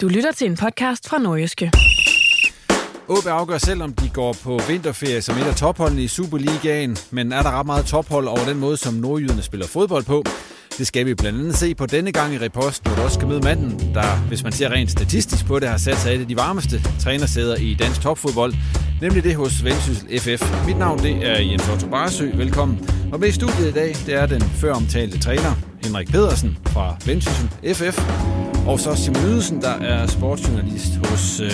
Du lytter til en podcast fra Nordjyske. OB afgør selv, om de går på vinterferie som et af topholdene i Superligaen, men er der ret meget tophold over den måde, som nordjyderne spiller fodbold på? Det skal vi blandt andet se på denne gang i repost, hvor du også skal møde manden, der, hvis man ser rent statistisk på det, har sat sig et af de varmeste trænersæder i dansk topfodbold, nemlig det hos Vendsyssel FF. Mit navn det er Jens Otto Barsø. Velkommen. Og med i studiet i dag, det er den før omtalte træner, Henrik Pedersen fra Vendsyssel FF, og så Simon Ydelsen, der er sportsjournalist hos øh,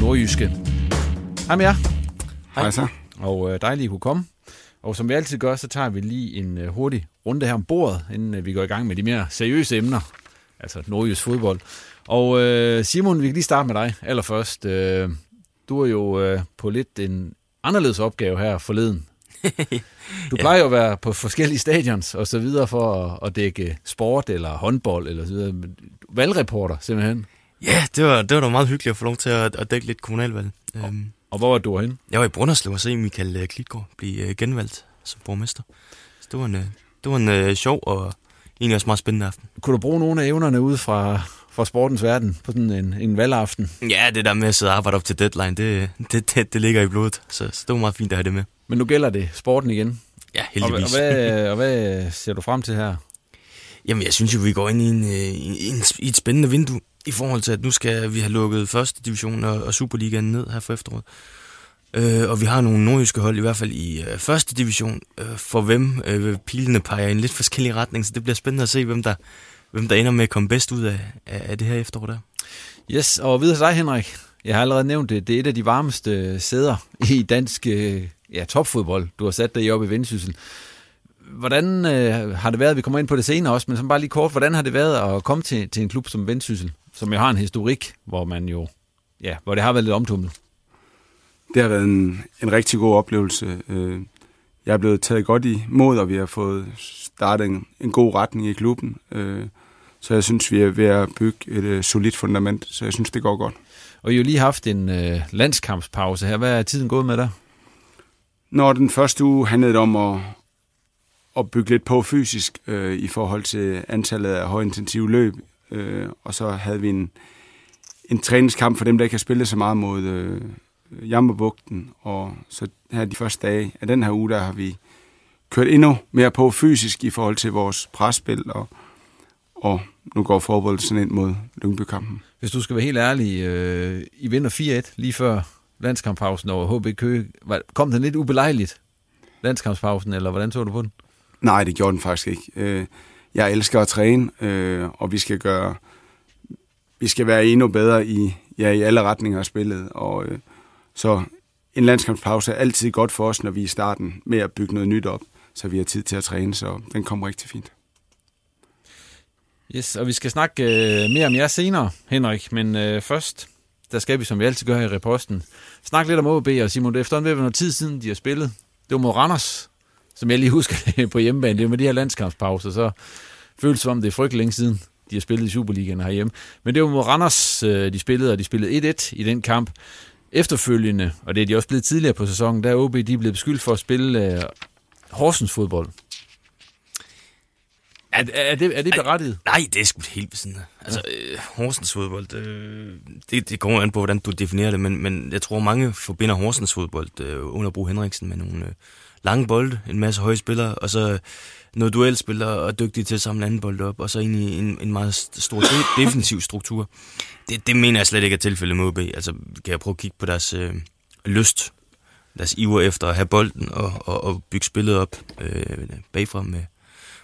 Nordjyske. Hej med jer. Hej så. Og øh, dejligt, at I kunne komme. Og som vi altid gør, så tager vi lige en øh, hurtig runde her om bordet, inden øh, vi går i gang med de mere seriøse emner, altså nordjysk fodbold. Og øh, Simon, vi kan lige starte med dig allerførst. Øh, du er jo øh, på lidt en anderledes opgave her forleden. Du plejer jo at være på forskellige stadions og så videre for at, at dække sport eller håndbold eller så videre. Valgreporter simpelthen. Ja, det var, det var da meget hyggeligt at få lov til at, at dække lidt kommunalvalg. Øhm, Og hvor var du henne? jeg var i Brunderslev og se Michael øh, Klitgaard blive øh, genvalgt som borgmester. Så det var en, øh, det var en øh, sjov og egentlig også meget spændende aften. Kunne du bruge nogle af evnerne ud fra, fra sportens verden på sådan en, en valgaften? Ja, det der med at sidde og arbejde op til deadline, det, det, det, det ligger i blodet. Så, så det var meget fint at have det med. Men nu gælder det sporten igen. Ja, Og, heldigvis. og, hvad, og hvad ser du frem til her? Jamen, jeg synes jo, vi går ind i, en, i, en, i et spændende vindue i forhold til, at nu skal vi have lukket første division og, og Superligaen ned her for efteråret. Øh, og vi har nogle nordjyske hold, i hvert fald i øh, første division, øh, for hvem øh, pilene peger i en lidt forskellig retning, så det bliver spændende at se, hvem der, hvem der ender med at komme bedst ud af, af, af det her efterår der. Yes, og videre til dig, Henrik. Jeg har allerede nævnt det. Det er et af de varmeste sæder i dansk øh, ja, topfodbold. Du har sat dig oppe i Vendsyssel. Hvordan øh, har det været, vi kommer ind på det senere også, men så bare lige kort, hvordan har det været at komme til, til en klub som Vendsyssel, som jo har en historik, hvor man jo, ja, hvor det har været lidt omtumlet? Det har været en, en rigtig god oplevelse. Øh, Jeg er blevet taget godt imod, og vi har fået startet en, en god retning i klubben. Øh, Så jeg synes, vi er ved at bygge et øh, solidt fundament, så jeg synes, det går godt. Og I har jo lige haft en øh, landskampspause her. Hvad er tiden gået med der? Når den første uge handlede det om at, at bygge lidt på fysisk øh, i forhold til antallet af højintensive løb, øh, og så havde vi en, en træningskamp for dem, der ikke har spillet så meget mod øh, Jammerbugten, og så her de første dage af den her uge, der har vi kørt endnu mere på fysisk i forhold til vores presspil, og, og nu går forberedelsen ind mod Lyngby-kampen. Hvis du skal være helt ærlig, øh, I vinder 4-1 lige før landskampspausen over HB Køge. Kom den lidt ubelejligt, landskampspausen, eller hvordan så du på den? Nej, det gjorde den faktisk ikke. Øh, jeg elsker at træne, øh, og vi skal gøre, vi skal være endnu bedre i, ja, i alle retninger af spillet. Og, øh, så en landskampspause er altid godt for os, når vi er i starten med at bygge noget nyt op, så vi har tid til at træne, så den kommer rigtig fint. Yes, og vi skal snakke øh, mere om jer senere, Henrik, men øh, først, der skal vi, som vi altid gør her i reposten, snakke lidt om OB og Simon. Det er efterhånden ved at være noget tid siden, de har spillet. Det var mod Randers, som jeg lige husker det på hjemmebane, det er med de her landskampspauser, så føles som, det er frygtelig længe siden, de har spillet i Superligaen herhjemme. Men det var mod Randers, øh, de spillede, og de spillede 1-1 i den kamp. Efterfølgende, og det er de også blevet tidligere på sæsonen, der er OB de er blevet beskyldt for at spille uh, Horsens fodbold. Er, er, det, er det berettiget? Nej, det er sgu helt af. Altså, ja. øh, Horsens fodbold, øh, det, det kommer an på, hvordan du definerer det, men, men jeg tror, mange forbinder Horsens fodbold øh, under Bro Henriksen med nogle øh, lange bolde, en masse høje spillere, og så noget duelspiller og dygtige til at samle anden bold op, og så i en, en meget stor de- defensiv struktur. Det, det mener jeg slet ikke er tilfældet med OB. Altså, kan jeg prøve at kigge på deres øh, lyst, deres iver efter at have bolden og, og, og bygge spillet op øh, bagfra med,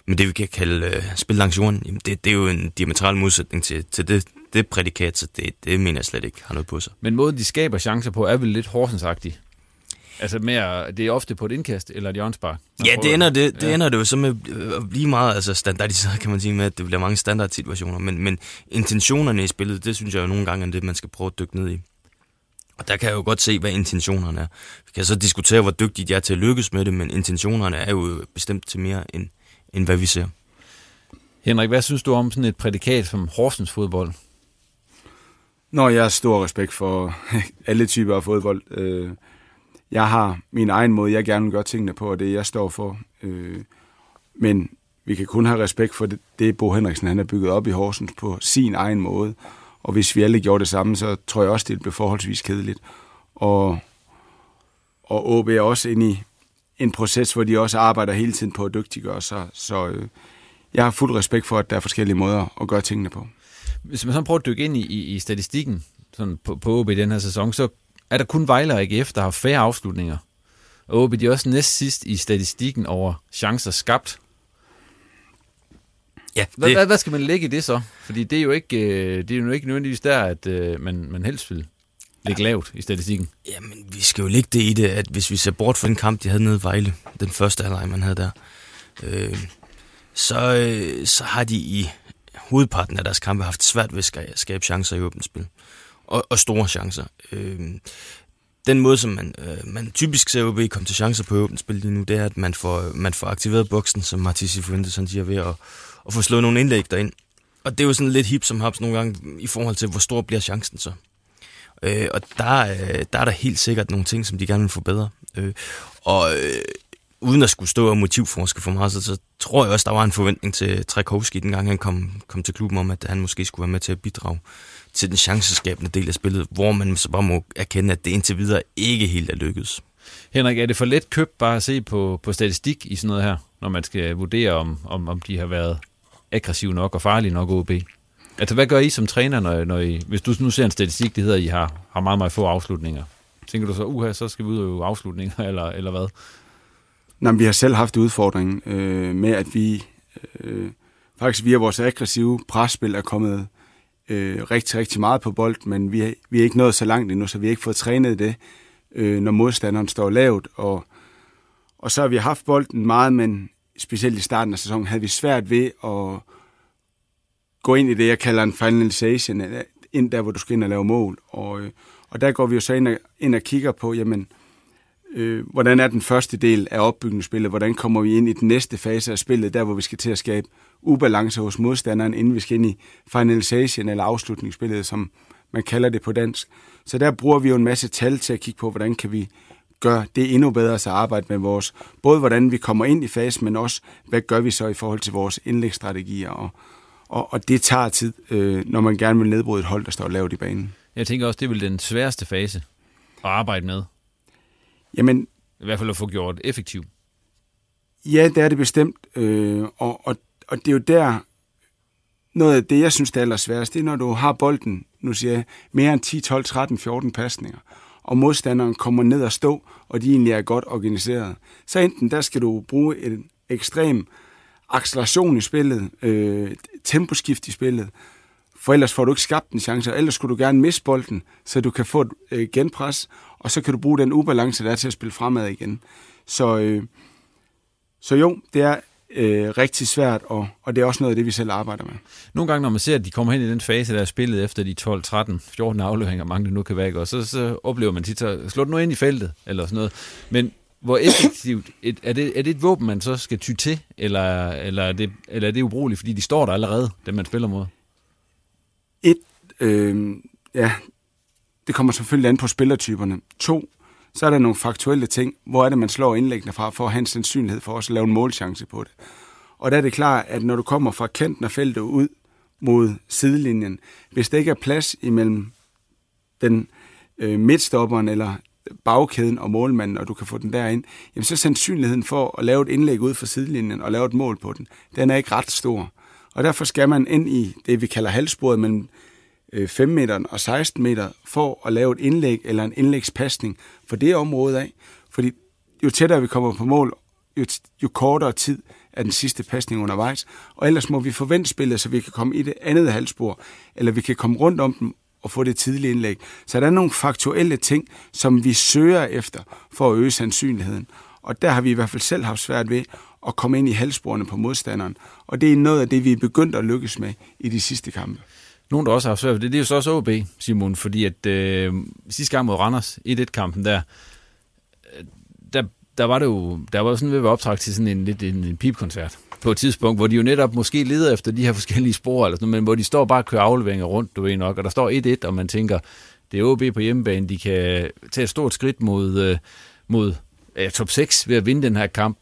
med det, vi kan kalde øh, spil langs jorden. Jamen, det, det er jo en diametral modsætning til, til det, det prædikat, så det, det mener jeg slet ikke har noget på sig. Men måden, de skaber chancer på, er vel lidt Horsensagtig. Altså mere, det er ofte på et indkast eller et hjørnspark. Ja, det ender det, det, ja. ender det jo så med at blive meget altså standardiseret, kan man sige, med at det bliver mange standardsituationer. Men, men intentionerne i spillet, det synes jeg jo nogle gange er det, man skal prøve at dykke ned i. Og der kan jeg jo godt se, hvad intentionerne er. Vi kan så diskutere, hvor dygtige de er til at lykkes med det, men intentionerne er jo bestemt til mere, end, end hvad vi ser. Henrik, hvad synes du om sådan et prædikat som Horsens fodbold? Nå, jeg har stor respekt for alle typer af fodbold. Jeg har min egen måde, jeg gerne vil gøre tingene på, og det jeg står for. Øh, men vi kan kun have respekt for det, det Bo Henriksen han har bygget op i Horsens på sin egen måde. Og hvis vi alle gjorde det samme, så tror jeg også, det blev forholdsvis kedeligt. Og, og OB er også inde i en proces, hvor de også arbejder hele tiden på at dygtiggøre sig. Så øh, jeg har fuld respekt for, at der er forskellige måder at gøre tingene på. Hvis man så prøver at dykke ind i, i, i statistikken sådan på, på OB i den her sæson, så er der kun Vejle og AGF, der har færre afslutninger. Og OB de er også næst sidst i statistikken over chancer skabt. Ja, hvad, hvad, hvad skal man lægge i det så? Fordi det er jo ikke, øh, det er jo ikke nødvendigvis der, at øh, man, man helst vil ligge ja. lavt i statistikken. Jamen, vi skal jo lægge det i det, at hvis vi ser bort fra den kamp, de havde nede i Vejle, den første halvleg, man havde der, øh, så, øh, så har de i hovedparten af deres kampe haft svært ved at skabe chancer i åbent spil. Og, og store chancer. Øh, den måde, som man, øh, man typisk ser OB komme til chancer på åbent spil lige nu, det er, at man får, man får aktiveret boksen, som Martin Fuentes han siger, ved at, at få slået nogle indlæg derind. Og det er jo sådan lidt hip som haps nogle gange i forhold til, hvor stor bliver chancen så. Øh, og der, øh, der er der helt sikkert nogle ting, som de gerne vil få bedre. Øh, og øh, uden at skulle stå og motivforske for meget, så, så tror jeg også, der var en forventning til Trækovski, dengang han kom, kom til klubben om, at han måske skulle være med til at bidrage til den chanceskabende del af spillet, hvor man så bare må erkende, at det indtil videre ikke helt er lykkedes. Henrik, er det for let købt bare at se på, på statistik i sådan noget her, når man skal vurdere, om, om, om de har været aggressive nok og farlige nok OB? Altså, hvad gør I som træner, når, når I, hvis du nu ser en statistik, det hedder, at I har, har meget, meget få afslutninger? Tænker du så, uha, så skal vi ud og afslutninger, eller, eller hvad? Nej, vi har selv haft udfordringen øh, med, at vi øh, faktisk via vores aggressive presspil er kommet øh, rigtig, rigtig meget på bold, men vi, vi er ikke nået så langt endnu, så vi har ikke fået trænet det, øh, når modstanderen står lavt. Og, og så har vi haft bolden meget, men specielt i starten af sæsonen havde vi svært ved at gå ind i det, jeg kalder en finalization, ind der, hvor du skal ind og lave mål. Og, øh, og der går vi jo så ind og, ind og kigger på, jamen, øh, hvordan er den første del af opbygningsspillet, hvordan kommer vi ind i den næste fase af spillet, der hvor vi skal til at skabe ubalance hos modstanderen, inden vi skal ind i finalization eller afslutningsspillet, som man kalder det på dansk. Så der bruger vi jo en masse tal til at kigge på, hvordan kan vi gøre det endnu bedre at arbejde med vores, både hvordan vi kommer ind i fasen, men også hvad gør vi så i forhold til vores indlægsstrategier, og, og, og det tager tid, øh, når man gerne vil nedbryde et hold, der står lavt i banen. Jeg tænker også, det er vel den sværeste fase at arbejde med. Jamen, I hvert fald at få gjort effektivt. Ja, det er det bestemt, øh, og, og, og det er jo der, noget af det, jeg synes, det er allersværest, det er, når du har bolden, nu siger jeg, mere end 10, 12, 13, 14 pasninger, og modstanderen kommer ned og stå, og de egentlig er godt organiseret. Så enten der skal du bruge en ekstrem acceleration i spillet, øh, temposkift i spillet, for ellers får du ikke skabt en chance, og ellers skulle du gerne miste bolden, så du kan få et øh, genpres, og så kan du bruge den ubalance, der er til at spille fremad igen. Så, øh, så jo, det er øh, rigtig svært, og, og det er også noget af det, vi selv arbejder med. Nogle gange, når man ser, at de kommer hen i den fase, der er spillet efter de 12, 13, 14 afleveringer, mange det nu kan være, og så, så oplever man tit, så slå nu ind i feltet, eller sådan noget. Men hvor effektivt, et, er, det, er det et våben, man så skal ty til, eller, eller, er det, eller er det ubrugeligt, fordi de står der allerede, dem man spiller mod? Et, øh, ja, det kommer selvfølgelig an på spillertyperne. To, så er der nogle faktuelle ting. Hvor er det, man slår indlæggene fra, for at have en sandsynlighed for også at lave en målchance på det. Og der er det klart, at når du kommer fra kanten af feltet ud mod sidelinjen, hvis der ikke er plads imellem den øh, midtstopperen eller bagkæden og målmanden, og du kan få den derind, jamen så er sandsynligheden for at lave et indlæg ud for sidelinjen og lave et mål på den, den er ikke ret stor. Og derfor skal man ind i det, vi kalder halvsporet mellem Øh, 5 meter og 16 meter, for at lave et indlæg eller en indlægspasning for det område af. Fordi jo tættere vi kommer på mål, jo, jo kortere tid er den sidste pasning undervejs. Og ellers må vi forvente spillet, så vi kan komme i det andet halvspor, eller vi kan komme rundt om dem og få det tidlige indlæg. Så der er nogle faktuelle ting, som vi søger efter for at øge sandsynligheden. Og der har vi i hvert fald selv haft svært ved at komme ind i halvsporene på modstanderen. Og det er noget af det, vi er begyndt at lykkes med i de sidste kampe. Nogen, der også har haft svært ved det, det er jo så også OB, Simon, fordi at øh, sidste gang mod Randers, 1-1-kampen der, øh, der, der var det jo, der var sådan ved at være optrækt til sådan en, lidt en, en pipkoncert på et tidspunkt, hvor de jo netop måske leder efter de her forskellige spor, eller sådan, men hvor de står bare og kører afleveringer rundt, du ved nok, og der står 1-1, og man tænker, det er OB på hjemmebane, de kan tage et stort skridt mod, øh, mod ja, top 6 ved at vinde den her kamp.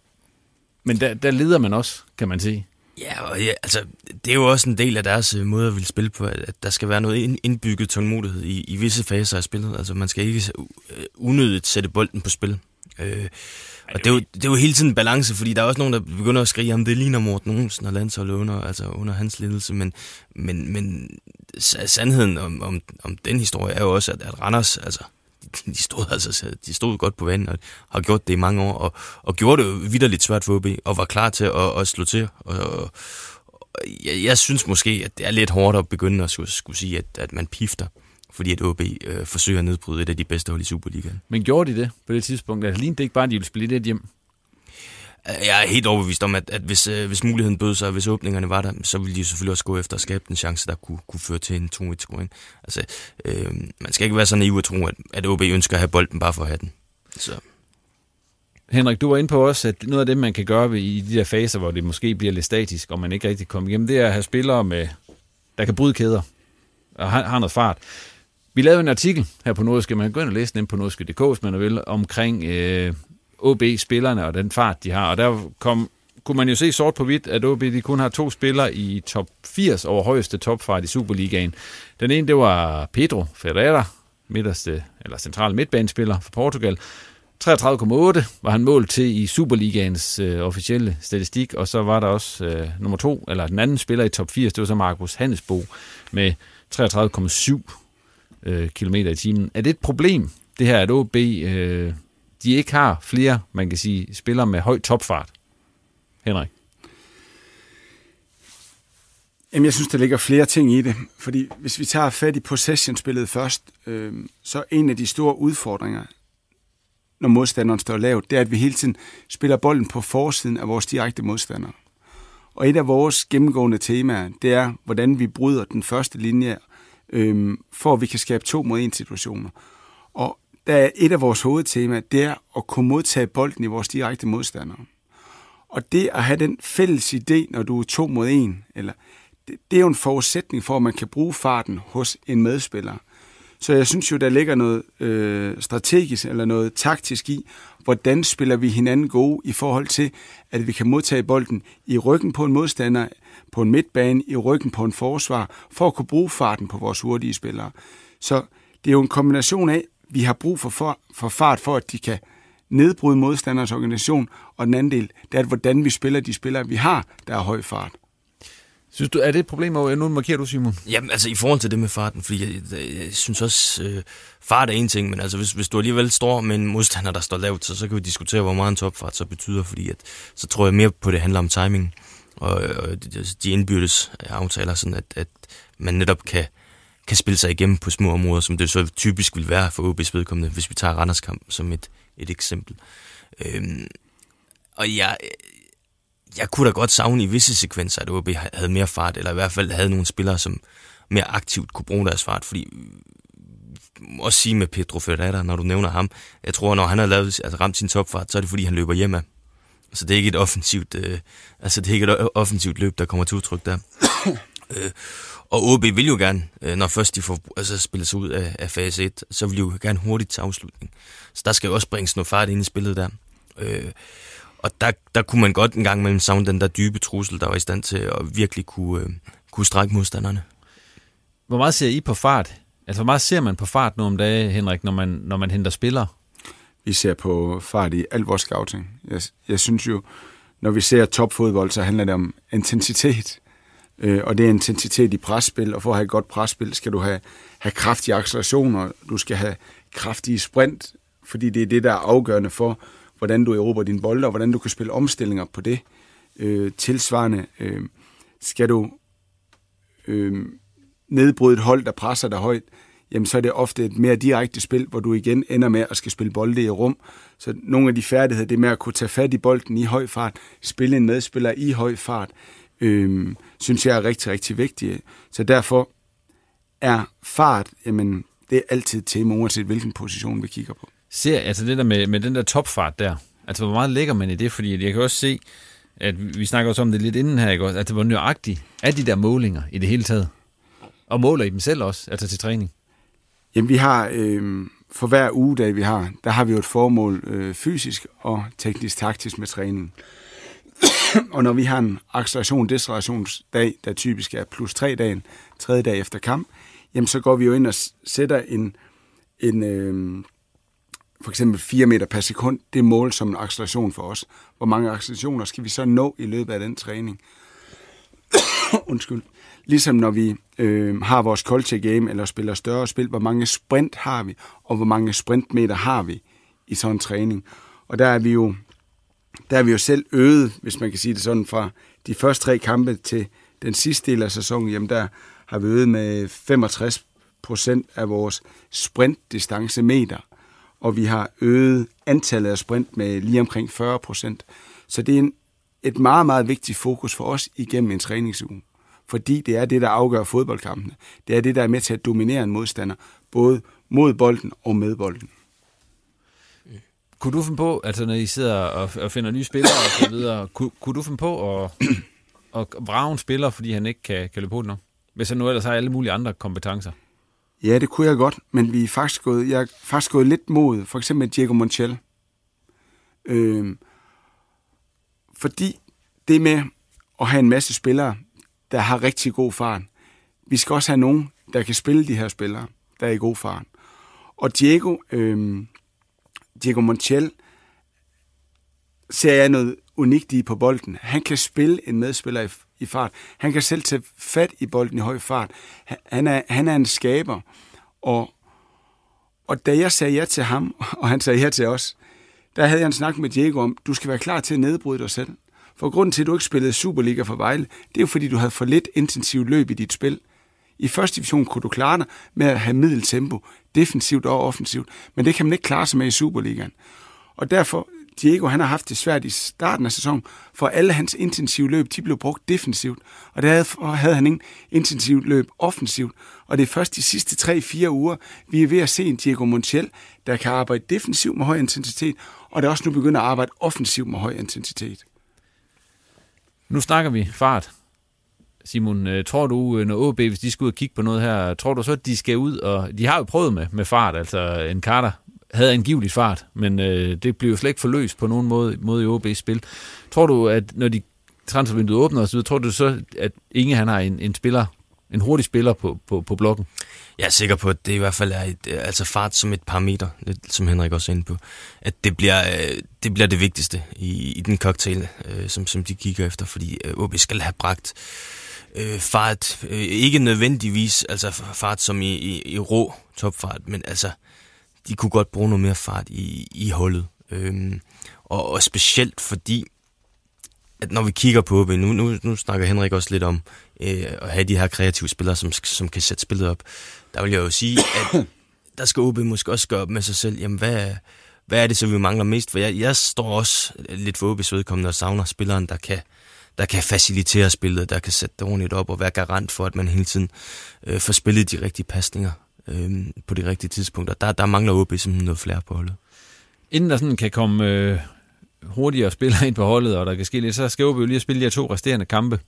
Men der, der leder man også, kan man sige. Ja, og ja, altså, det er jo også en del af deres øh, måde at ville spille på, at der skal være noget indbygget tålmodighed i, i visse faser af spillet. Altså, man skal ikke øh, unødigt sætte bolden på spil. Øh, og det er, jo, det er jo hele tiden en balance, fordi der er også nogen, der begynder at skrige, om det ligner Morten Olsen og landsholdet under, altså under hans ledelse, men, men, men sandheden om, om, om den historie er jo også, at, at Randers, altså, de stod altså de stod godt på vandet og har gjort det i mange år, og, og gjorde det vidderligt svært for OB, og var klar til at, at slå til. Og, og, jeg, jeg synes måske, at det er lidt hårdt at begynde at skulle, skulle sige, at, at man pifter fordi at OB øh, forsøger at nedbryde et af de bedste hold i Superligaen. Men gjorde de det på det tidspunkt? Altså, lignede det ikke bare, at de ville spille det hjem? Jeg er helt overbevist om, at, at hvis, øh, hvis muligheden bød sig, hvis åbningerne var der, så ville de selvfølgelig også gå efter at skabe en chance, der kunne, kunne føre til en 2-1-scoring. Altså, øh, man skal ikke være så naiv at tro, at, at OB ønsker at have bolden bare for at have den. Så. Henrik, du var inde på også, at noget af det, man kan gøre i de der faser, hvor det måske bliver lidt statisk, og man ikke rigtig kommer igennem, det er at have spillere, med, der kan bryde kæder og har, har noget fart. Vi lavede en artikel her på Nordiske, man kan gå ind og læse den på nordiske.dk, hvis man vil, omkring øh, OB-spillerne og den fart, de har. Og der kom, kunne man jo se sort på hvidt, at OB de kun har to spillere i top 80 over højeste topfart i Superligaen. Den ene, det var Pedro Ferreira, midterste, eller central midtbanespiller for Portugal. 33,8 var han mål til i Superligaens øh, officielle statistik, og så var der også øh, nummer to, eller den anden spiller i top 80, det var så Markus Hannesbo med 33,7 øh, km i timen. Er det et problem, det her, at OB øh, de ikke har flere, man kan sige, spillere med høj topfart? Henrik? Jamen, jeg synes, der ligger flere ting i det. Fordi hvis vi tager fat i possession-spillet først, øh, så en af de store udfordringer, når modstanderen står lavt, det er, at vi hele tiden spiller bolden på forsiden af vores direkte modstandere. Og et af vores gennemgående temaer, det er, hvordan vi bryder den første linje øh, for at vi kan skabe to mod en situationer. Og der er et af vores hovedtema, det er at kunne modtage bolden i vores direkte modstandere. Og det at have den fælles idé, når du er to mod en, eller, det, det er jo en forudsætning for, at man kan bruge farten hos en medspiller. Så jeg synes jo, der ligger noget øh, strategisk eller noget taktisk i, hvordan spiller vi hinanden gode i forhold til, at vi kan modtage bolden i ryggen på en modstander, på en midtbane, i ryggen på en forsvar, for at kunne bruge farten på vores hurtige spillere. Så det er jo en kombination af, vi har brug for, for, for fart, for at de kan nedbryde modstanders organisation, og den anden del, det er, hvordan vi spiller de spillere, vi har, der er høj fart. Synes du, er det et problem, og nu markerer du, Simon? Jamen, altså i forhold til det med farten, fordi jeg, jeg, jeg synes også, øh, fart er en ting, men altså hvis, hvis du alligevel står med en modstander, der står lavt, så, så kan vi diskutere, hvor meget en topfart så betyder, fordi at, så tror jeg mere på, at det handler om timing, og, og de, de indbyrdes aftaler, sådan at, at man netop kan, kan spille sig igennem på små områder, som det så typisk vil være for OB's vedkommende, hvis vi tager Randers kamp som et, et eksempel. Øhm, og jeg, jeg kunne da godt savne i visse sekvenser, at OB havde mere fart, eller i hvert fald havde nogle spillere, som mere aktivt kunne bruge deres fart, fordi mm, også sige med Pedro Ferreira, når du nævner ham. Jeg tror, når han har lavet, altså ramt sin topfart, så er det fordi, han løber hjemme. Så altså, det er ikke et offensivt, øh, altså det er ikke et offensivt løb, der kommer til udtryk der. øh, og OB vil jo gerne, øh, når først de får altså, spillet sig ud af, af fase 1, så vil de jo gerne hurtigt til afslutning. Så der skal jo også bringes noget fart ind i spillet der. Øh, og der, der kunne man godt en gang mellem savne den der dybe trussel, der var i stand til at virkelig kunne, øh, kunne strække modstanderne. Hvor meget ser I på fart? Altså, hvor meget ser man på fart nu om dagen, Henrik, når man, når man henter spillere? Vi ser på fart i al vores scouting. Jeg, jeg synes jo, når vi ser topfodbold, så handler det om intensitet. Øh, og det er intensitet i presspil, og for at have et godt presspil, skal du have, have kraftige accelerationer, du skal have kraftige sprint, fordi det er det, der er afgørende for, hvordan du erobrer din bold, og hvordan du kan spille omstillinger på det. Øh, tilsvarende øh, skal du øh, nedbryde et hold, der presser dig højt, jamen så er det ofte et mere direkte spil, hvor du igen ender med at skal spille bolde i rum. Så nogle af de færdigheder, det med at kunne tage fat i bolden i høj fart, spille en medspiller i høj fart, øh, synes jeg er rigtig, rigtig vigtigt. Så derfor er fart, jamen det er altid tema, uanset hvilken position vi kigger på. Ser, altså det der med, med den der topfart der, altså hvor meget lægger man i det? Fordi jeg kan også se, at vi snakker også om det lidt inden her, ikke? Altså hvor nøjagtigt er de der målinger i det hele taget? Og måler I dem selv også, altså til træning? Jamen vi har, øh, for hver uge, der vi har, der har vi jo et formål øh, fysisk og teknisk-taktisk med træning. og når vi har en acceleration decelerationsdag, der typisk er plus tre dagen, tredje dag efter kamp, jamen så går vi jo ind og sætter en, en øh, for eksempel 4 meter per sekund, det mål som en acceleration for os. Hvor mange accelerationer skal vi så nå i løbet af den træning? Undskyld. Ligesom når vi øh, har vores culture game, eller spiller større spil, hvor mange sprint har vi, og hvor mange sprintmeter har vi i sådan en træning. Og der er vi jo, der er vi jo selv øget, hvis man kan sige det sådan, fra de første tre kampe til den sidste del af sæsonen, jamen der har vi øget med 65 procent af vores sprintdistancemeter, og vi har øget antallet af sprint med lige omkring 40 procent. Så det er en, et meget, meget vigtigt fokus for os igennem en træningsuge fordi det er det, der afgør fodboldkampene. Det er det, der er med til at dominere en modstander, både mod bolden og med bolden. Kunne du finde på, altså når I sidder og, og finder nye spillere og så videre, kunne, kunne du finde på at, at vrage en spiller, fordi han ikke kan, kan løbe på den nu? Hvis han nu ellers har alle mulige andre kompetencer? Ja, det kunne jeg godt, men vi er faktisk gået, jeg er faktisk gået lidt mod for eksempel Diego Montiel. Øh, fordi det med at have en masse spillere, der har rigtig god fart. Vi skal også have nogen, der kan spille de her spillere, der er i god fart. Og Diego, øh, Diego Montiel, ser jeg noget unikt i på bolden. Han kan spille en medspiller i, i fart. Han kan selv tage fat i bolden i høj fart. Han er, han er en skaber. Og, og da jeg sagde ja til ham, og han sagde ja til os, der havde jeg en snak med Diego om, du skal være klar til at nedbryde dig selv. For grunden til, at du ikke spillede Superliga for Vejle, det er jo fordi, du havde for lidt intensivt løb i dit spil. I første division kunne du klare dig med at have middeltempo, defensivt og offensivt, men det kan man ikke klare sig med i Superligaen. Og derfor, Diego han har haft det svært i starten af sæsonen, for alle hans intensive løb, de blev brugt defensivt, og der havde, havde han ingen intensivt løb offensivt. Og det er først de sidste 3-4 uger, vi er ved at se en Diego Montiel, der kan arbejde defensivt med høj intensitet, og der også nu begynder at arbejde offensivt med høj intensitet. Nu snakker vi fart. Simon, øh, tror du, øh, når OB, hvis de skal ud og kigge på noget her, tror du så, at de skal ud, og de har jo prøvet med, med fart, altså en Carter havde angiveligt fart, men øh, det blev jo slet ikke forløst på nogen måde, måde i OB's spil. Tror du, at når de transfervinduet åbner osv., så tror du så, at Inge han har en, en spiller, en hurtig spiller på, på, på blokken? Jeg er sikker på, at det i hvert fald er et, øh, altså fart som et parameter, lidt som Henrik også er inde på. At det bliver det, bliver det vigtigste i, i den cocktail, øh, som, som de kigger efter, fordi øh, OB skal have bragt øh, Øh, fart, øh, ikke nødvendigvis altså fart som i, i, i rå topfart, men altså, de kunne godt bruge noget mere fart i, i holdet. Øh, og, og specielt fordi, at når vi kigger på OB, nu, nu, nu snakker Henrik også lidt om øh, at have de her kreative spillere, som, som kan sætte spillet op der vil jeg jo sige, at der skal OB måske også gøre op med sig selv, jamen hvad, hvad er det så, vi mangler mest? For jeg, jeg står også lidt for OB's vedkommende og savner spilleren, der kan, der kan facilitere spillet, der kan sætte det ordentligt op og være garant for, at man hele tiden øh, får spillet de rigtige pasninger. øh, på de rigtige tidspunkter. Der, der mangler OB simpelthen noget flere på holdet. Inden der sådan kan komme øh, hurtigere spillere ind på holdet, og der kan ske lidt, så skal OB jo lige spille de her to resterende kampe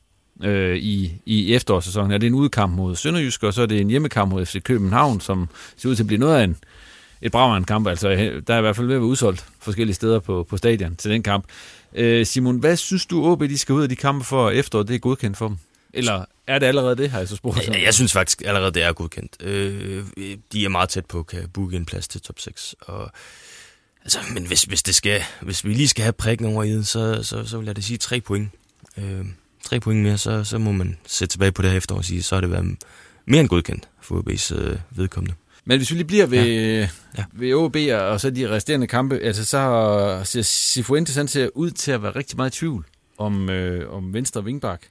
øh, i, i efterårssæsonen. Er det en udkamp mod Sønderjysk, og så er det en hjemmekamp mod FC København, som ser ud til at blive noget af en, et bragende kamp. Altså, der er i hvert fald ved at være udsolgt forskellige steder på, på stadion til den kamp. Øh, Simon, hvad synes du, OB de skal ud af de kampe for efteråret? Det er godkendt for dem? Eller er det allerede det, har jeg så spurgt? Jeg, jeg synes faktisk allerede, det er godkendt. Øh, de er meget tæt på at kan booke en plads til top 6. Og, altså, men hvis, hvis, det skal, hvis vi lige skal have prikken over i det, så, så, så vil jeg da sige tre point. Øh, tre point mere, så, så må man sætte tilbage på det her efterår og sige, så er det været mere end godkendt for OB's øh, vedkommende. Men hvis vi lige bliver ved, ja. Ja. ved OB og så de resterende kampe, altså så ser Sifuentes han ser ud til at være rigtig meget i tvivl om, øh, om venstre vingbak.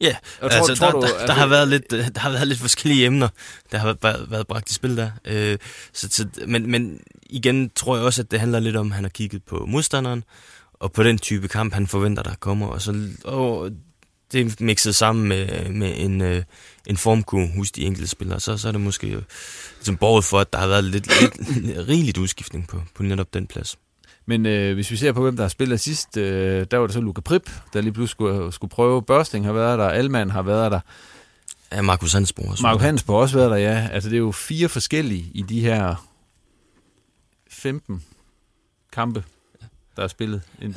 Ja, tror, altså, tror der, du, der, der, har været lidt, der har været lidt forskellige emner, der har været, været bragt i spil der. Øh, så, så, men, men igen tror jeg også, at det handler lidt om, at han har kigget på modstanderen, og på den type kamp, han forventer, der kommer. Og så og det er mixet sammen med, med en, øh, en formkurve hos de enkelte spillere, så, så er det måske øh, ligesom borget for, at der har været lidt, lidt rigeligt udskiftning på, på netop den plads. Men øh, hvis vi ser på, hvem der har spillet sidst, øh, der var det så Luka Prip, der lige pludselig skulle, skulle prøve. Børsting har været der, Alman har været der. Ja, Markus Hansbo også. Markus Hansbo også været der, ja. Altså, det er jo fire forskellige i de her 15 kampe, der er spillet. En,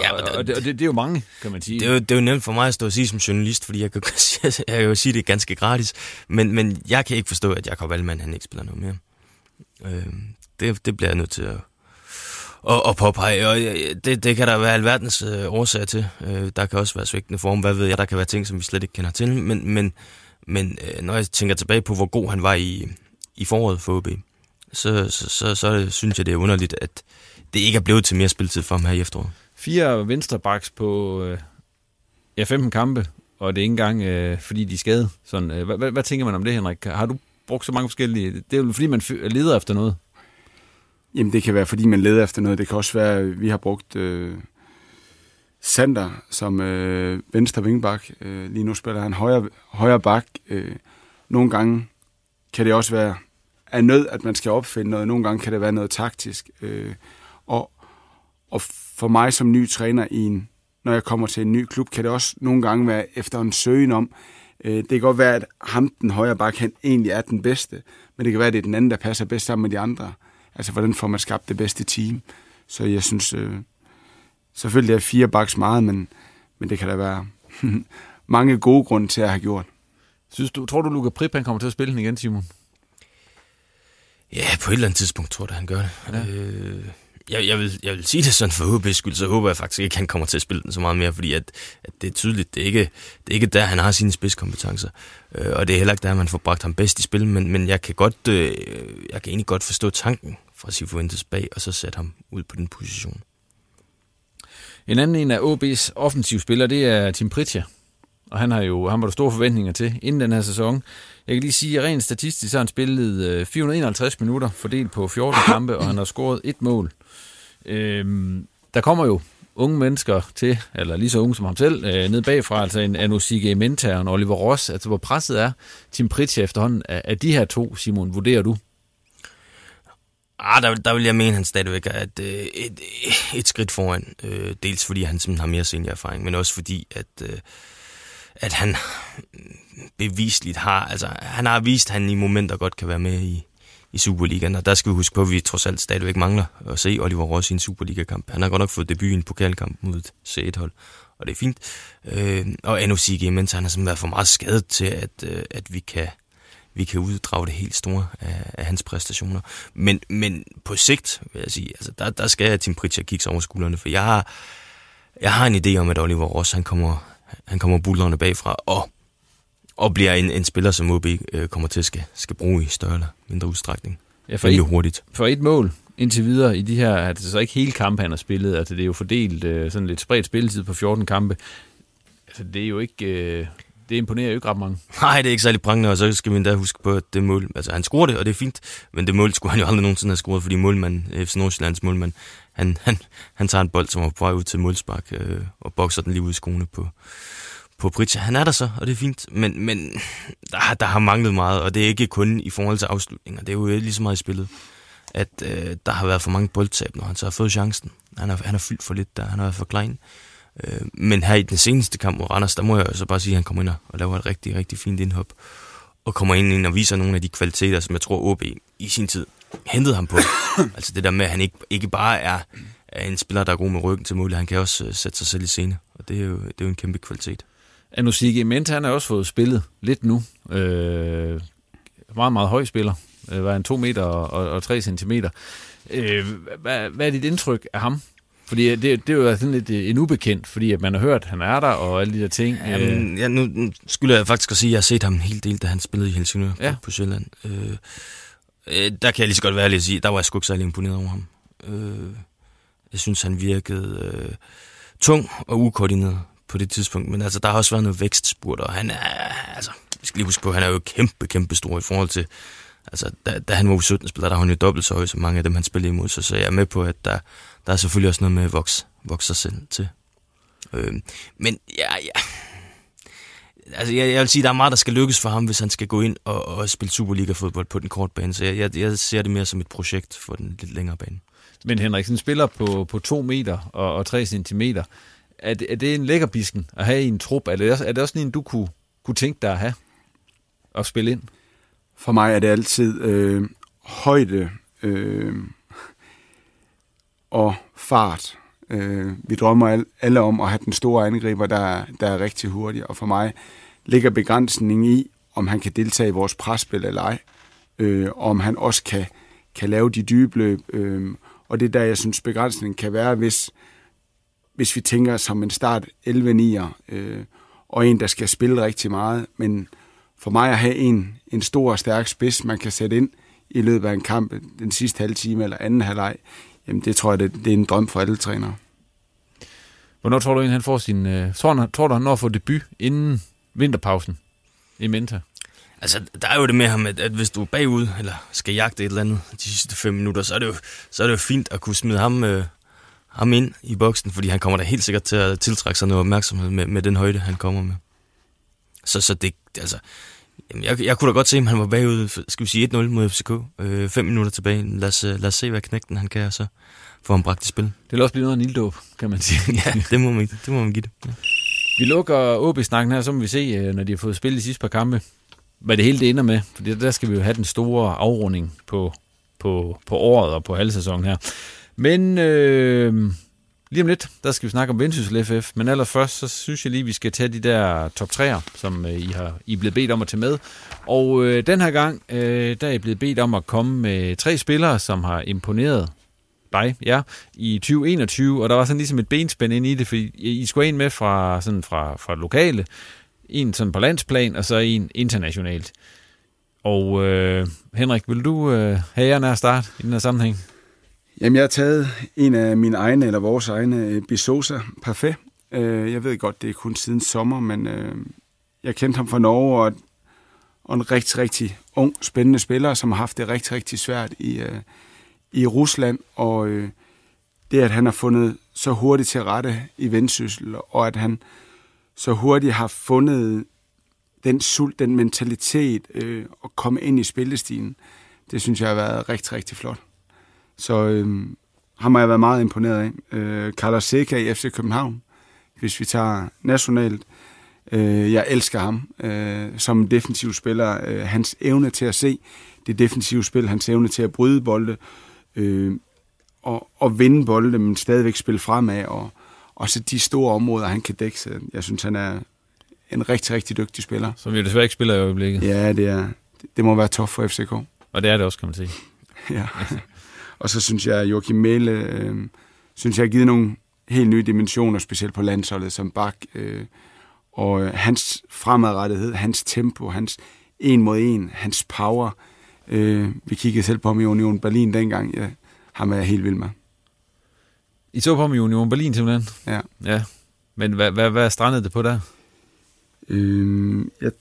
ja, og, og, det, og det, det er jo mange, kan man sige. Det er, jo, det er jo nemt for mig at stå og sige som journalist, fordi jeg kan, jeg kan jo sige, det ganske gratis. Men, men jeg kan ikke forstå, at Jakob Alman han ikke spiller noget mere. Øh, det, det bliver jeg nødt til at, at, at påpege. Og det, det kan der være alverdens øh, årsager til. Øh, der kan også være svigtende form. Hvad ved jeg, der kan være ting, som vi slet ikke kender til. Men, men, men øh, når jeg tænker tilbage på, hvor god han var i, i foråret for OB, så, så, så, så synes jeg, det er underligt, at det ikke er blevet til mere spilletid for ham her i efteråret. Fire venstrebacks på øh, ja, 15 kampe, og det er ikke engang, øh, fordi de er skadet. Sådan, øh, hvad, hvad, hvad tænker man om det, Henrik? Har du brugt så mange forskellige... Det er jo fordi, man leder efter noget. Jamen, det kan være, fordi man leder efter noget. Det kan også være, at vi har brugt øh, Sander som øh, venstre vingbak. Øh, lige nu spiller han højre, højre bak. Øh, nogle gange kan det også være af nød, at man skal opfinde noget. Nogle gange kan det være noget taktisk. Øh, og, og for mig som ny træner i en, når jeg kommer til en ny klub, kan det også nogle gange være efter en søgen om, øh, det kan godt være, at ham, den højre bak, han egentlig er den bedste, men det kan være, at det er den anden, der passer bedst sammen med de andre. Altså, hvordan får man skabt det bedste team? Så jeg synes, øh, selvfølgelig er fire baks meget, men, men det kan der være mange gode grunde til at have gjort. Synes du, tror du, Luka Prip, han kommer til at spille den igen, Simon? Ja, på et eller andet tidspunkt tror jeg, han gør det. Ja. Øh, jeg, jeg, vil, jeg vil sige det sådan for HB's skyld, så håber jeg faktisk ikke, at han kommer til at spille den så meget mere, fordi at, at det er tydeligt, det er, ikke, det er ikke der, han har sine spidskompetencer. Øh, og det er heller ikke der, man får bragt ham bedst i spil, men, men jeg kan godt, øh, jeg kan egentlig godt forstå tanken fra Sifuentes bag, og så sætte ham ud på den position. En anden en af OB's offensivspillere, det er Tim Pritja. Og han har jo han var der store forventninger til inden den her sæson. Jeg kan lige sige, at rent statistisk har han spillet 451 øh, minutter fordelt på 14 kampe, og han har scoret et mål. Øhm, der kommer jo unge mennesker til, eller lige så unge som ham selv, øh, ned bagfra, altså en Anusige Menta og en Oliver Ross, altså hvor presset er Tim Pritja efterhånden. Af, af de her to, Simon, vurderer du? Ah, der, der vil jeg mene, at han stadigvæk er et, øh, et, et skridt foran. Øh, dels fordi han simpelthen har mere seniorerfaring, men også fordi, at, øh, at han bevisligt har, altså han har vist, at han i momenter godt kan være med i, i Superligaen, og der skal vi huske på, at vi trods alt stadigvæk mangler at se Oliver Ross i en Superliga-kamp. Han har godt nok fået debut i en pokalkamp mod et C1-hold, og det er fint. Øh, og endnu sige, mens han har simpelthen været for meget skadet til, at, øh, at vi kan vi kan uddrage det helt store af, af hans præstationer. Men, men på sigt, vil jeg sige, altså, der, der skal Tim Pritchard kigge sig over skuldrene, for jeg har, jeg har en idé om, at Oliver Ross, han kommer, han kommer bullerne bagfra, og og bliver en, en spiller, som OB øh, kommer til at skal, skal bruge i større eller mindre udstrækning. Ja, for et, hurtigt. For et mål indtil videre i de her, er det så ikke hele kampe, han har spillet, altså det er jo fordelt øh, sådan lidt spredt spilletid på 14 kampe. Altså det er jo ikke, øh, det imponerer jo ikke ret mange. Nej, det er ikke særlig prangende, og så skal vi endda huske på, at det mål, altså han scorede det, og det er fint, men det mål skulle han jo aldrig nogensinde have scoret, fordi målmanden, FC Nordsjællands målmand, han, han, han tager en bold, som er på vej ud til målspark, øh, og bokser den lige ud i skoene på, på Pritja. Han er der så, og det er fint, men, men der, der har manglet meget, og det er ikke kun i forhold til afslutninger. Det er jo lige så meget i spillet, at øh, der har været for mange boldtab, når han så har fået chancen. Han har, han har fyldt for lidt der, han har været for klein. Øh, men her i den seneste kamp mod Randers, der må jeg så bare sige, at han kommer ind og- og laver et rigtig, rigtig fint indhop. Og kommer ind, ind og viser nogle af de kvaliteter, som jeg tror OB i sin tid hentede ham på. altså det der med, at han ikke, ikke bare er, er en spiller, der er god med ryggen til målet, han kan også øh, sætte sig selv i scene. Og det er jo, det er jo en kæmpe kvalitet. Anusike Mente, han har også fået spillet lidt nu. Øh, meget, meget høj spiller. Øh, var han 2 meter og, og, og 3 centimeter. Øh, hvad, hvad er dit indtryk af ham? Fordi det, det er jo sådan lidt øh, en ubekendt, fordi at man har hørt, at han er der og alle de der ting. Øh, Jamen, ja, nu skylder jeg faktisk at sige, at jeg har set ham en hel del, da han spillede i Helsingør ja. På, på Sjælland. Øh, øh, der kan jeg lige så godt være ærlig at sige, der var jeg sgu ikke særlig imponeret over ham. Øh, jeg synes, han virkede øh, tung og ukoordineret på det tidspunkt. Men altså, der har også været noget vækstspurt, og han er, altså, vi skal lige huske på, han er jo kæmpe, kæmpe stor i forhold til, altså, da, da han var U17-spiller, der var han jo dobbelt så høj som mange af dem, han spillede imod, så, så jeg er med på, at der, der er selvfølgelig også noget med at vokse, vokse sig selv til. Øh, men ja, ja, altså jeg, jeg vil sige, der er meget, der skal lykkes for ham, hvis han skal gå ind og, og spille Superliga-fodbold på den korte bane. Så jeg, jeg, jeg ser det mere som et projekt for den lidt længere bane. Men Henriksen spiller på, på 2 meter og, og 3 centimeter. Er det, er det en lækker bisken at have i en trup? Er det, også, er det også en, du kunne, kunne tænke dig at have? At spille ind? For mig er det altid øh, højde øh, og fart. Øh, vi drømmer alle om at have den store angriber, der, der er rigtig hurtig, og for mig ligger begrænsningen i, om han kan deltage i vores presspil eller ej, øh, om han også kan, kan lave de dybe løb. Øh, og det er der, jeg synes, begrænsningen kan være, hvis, hvis vi tænker som en start 11-9'er, øh, og en, der skal spille rigtig meget, men for mig at have en, en stor og stærk spids, man kan sætte ind i løbet af en kamp, den sidste halve time eller anden halvleg, jamen det tror jeg, det, det er en drøm for alle trænere. Hvornår tror du egentlig, han får sin... Øh, tror, han, tror du, han når at få debut inden vinterpausen i Menta? Altså, der er jo det med ham, at, at hvis du er bagud, eller skal jagte et eller andet de sidste fem minutter, så er det jo, så er det jo fint at kunne smide ham, øh, ham ind i boksen, fordi han kommer da helt sikkert til at tiltrække sig noget opmærksomhed med, med den højde, han kommer med. Så, så det, altså, jamen, jeg, jeg kunne da godt se, om han var bagud, skal vi sige 1-0 mod FCK, øh, fem minutter tilbage. Lad os, øh, lad os se, hvad knægten han kan, og så får han bragt i spil. Det vil også blive noget af en ilddåb, kan man sige. ja, det må man, det må man give det. Ja. Vi lukker OB-snakken her, så må vi se, øh, når de har fået spillet de sidste par kampe, hvad det hele det ender med. For der skal vi jo have den store afrunding på, på, på året og på halv sæson her. Men øh, lige om lidt, der skal vi snakke om Vendsyssel FF. Men allerførst, så synes jeg lige, vi skal tage de der top 3'er, som øh, I, har, I er blevet bedt om at tage med. Og øh, den her gang, øh, der er I blevet bedt om at komme med tre spillere, som har imponeret dig, ja, i 2021, og der var sådan ligesom et benspænd ind i det, for I, I skulle en med fra, sådan fra, fra lokale, en sådan på landsplan, og så en internationalt. Og øh, Henrik, vil du øh, have jer nær start i den her sammenhæng? Jamen, jeg har taget en af mine egne, eller vores egne, øh, Bisosa Parfait. Øh, jeg ved godt, det er kun siden sommer, men øh, jeg kendte ham fra Norge, og, og en rigtig, rigtig ung, spændende spiller, som har haft det rigtig, rigtig svært i, i Rusland, og det, at han har fundet så hurtigt til rette i vendsyssel, og at han så hurtigt har fundet den sult, den mentalitet, øh, at komme ind i spillestilen, det synes jeg har været rigtig, rigtig flot. Så øh, ham har jeg været meget imponeret af. Øh, Carlos Seca i FC København, hvis vi tager nationalt. Øh, jeg elsker ham øh, som defensiv spiller. Øh, hans evne til at se det defensive spil, hans evne til at bryde bolde øh, og, og vinde bolde, men stadigvæk spille fremad. Og, og så de store områder, han kan dække. Så jeg synes, han er en rigtig, rigtig dygtig spiller. Som vi desværre ikke spiller i øjeblikket. Ja, det, er, det må være tof for FCK. Og det er det også, kan man sige. Ja. og så synes jeg, at Joachim Mæle, øh, synes jeg har givet nogle helt nye dimensioner, specielt på landsholdet som bak. Øh, og øh, hans fremadrettighed, hans tempo, hans en mod en, hans power. Øh, vi kiggede selv på ham i Union Berlin dengang. Ja, ham er jeg helt vild med. I så på ham i Union Berlin simpelthen? Ja. Ja. Men hvad, hvad, hvad strandede det på der? Øh, jeg,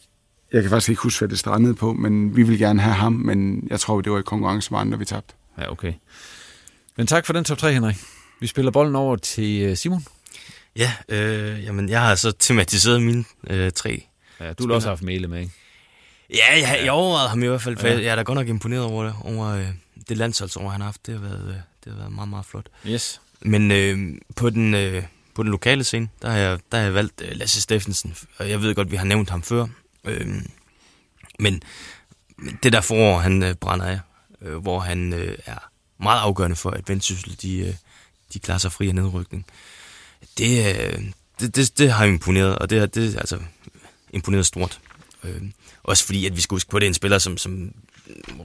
jeg kan faktisk ikke huske, hvad det strandede på, men vi vil gerne have ham, men jeg tror, det var i konkurrence med andre, vi tabte. Ja, okay. Men tak for den top 3, Henrik. Vi spiller bolden over til øh, Simon. Ja, øh, jamen, jeg har så tematiseret mine øh, tre. Ja, du har også haft Mæle med, ikke? Ja, jeg, jeg overvejede ham i hvert fald, for Ja. ja. jeg er da godt nok imponeret over, over øh, det landsholdsår, han har haft. Det har været, øh, det har været meget, meget flot. Yes. Men øh, på, den, øh, på den lokale scene, der har jeg, der har jeg valgt øh, Lasse Steffensen. Og jeg ved godt, vi har nævnt ham før. Øh, men det der forår, han øh, brænder af, øh, hvor han øh, er meget afgørende for, at Vendsyssel, de, øh, de klarer sig fri af nedrykning. Det, øh, det, det, det har imponeret, og det har det, altså imponeret stort. Øh, også fordi, at vi skal huske på, at det er en spiller, som, som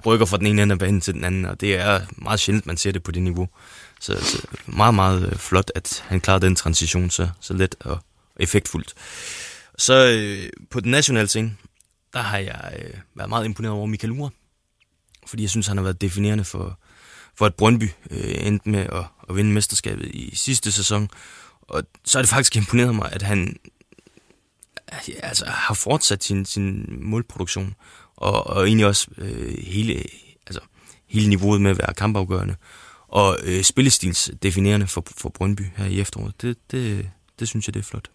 rykker fra den ene ende af banen til den anden, og det er meget sjældent, man ser det på det niveau. Så, så meget, meget øh, flot, at han klarer den transition så, så let og effektfuldt. Så øh, på den nationale scene, der har jeg øh, været meget imponeret over Michael Ure, fordi jeg synes, han har været definerende for, for at Brøndby øh, endte med at, at vinde mesterskabet i sidste sæson. Og så er det faktisk imponeret mig, at han ja, altså, har fortsat sin, sin målproduktion, og, og egentlig også øh, hele, altså, hele niveauet med at være kampafgørende, og øh, spillestils definerende for, for Brøndby her i efteråret. Det, det, det synes jeg, det er flot.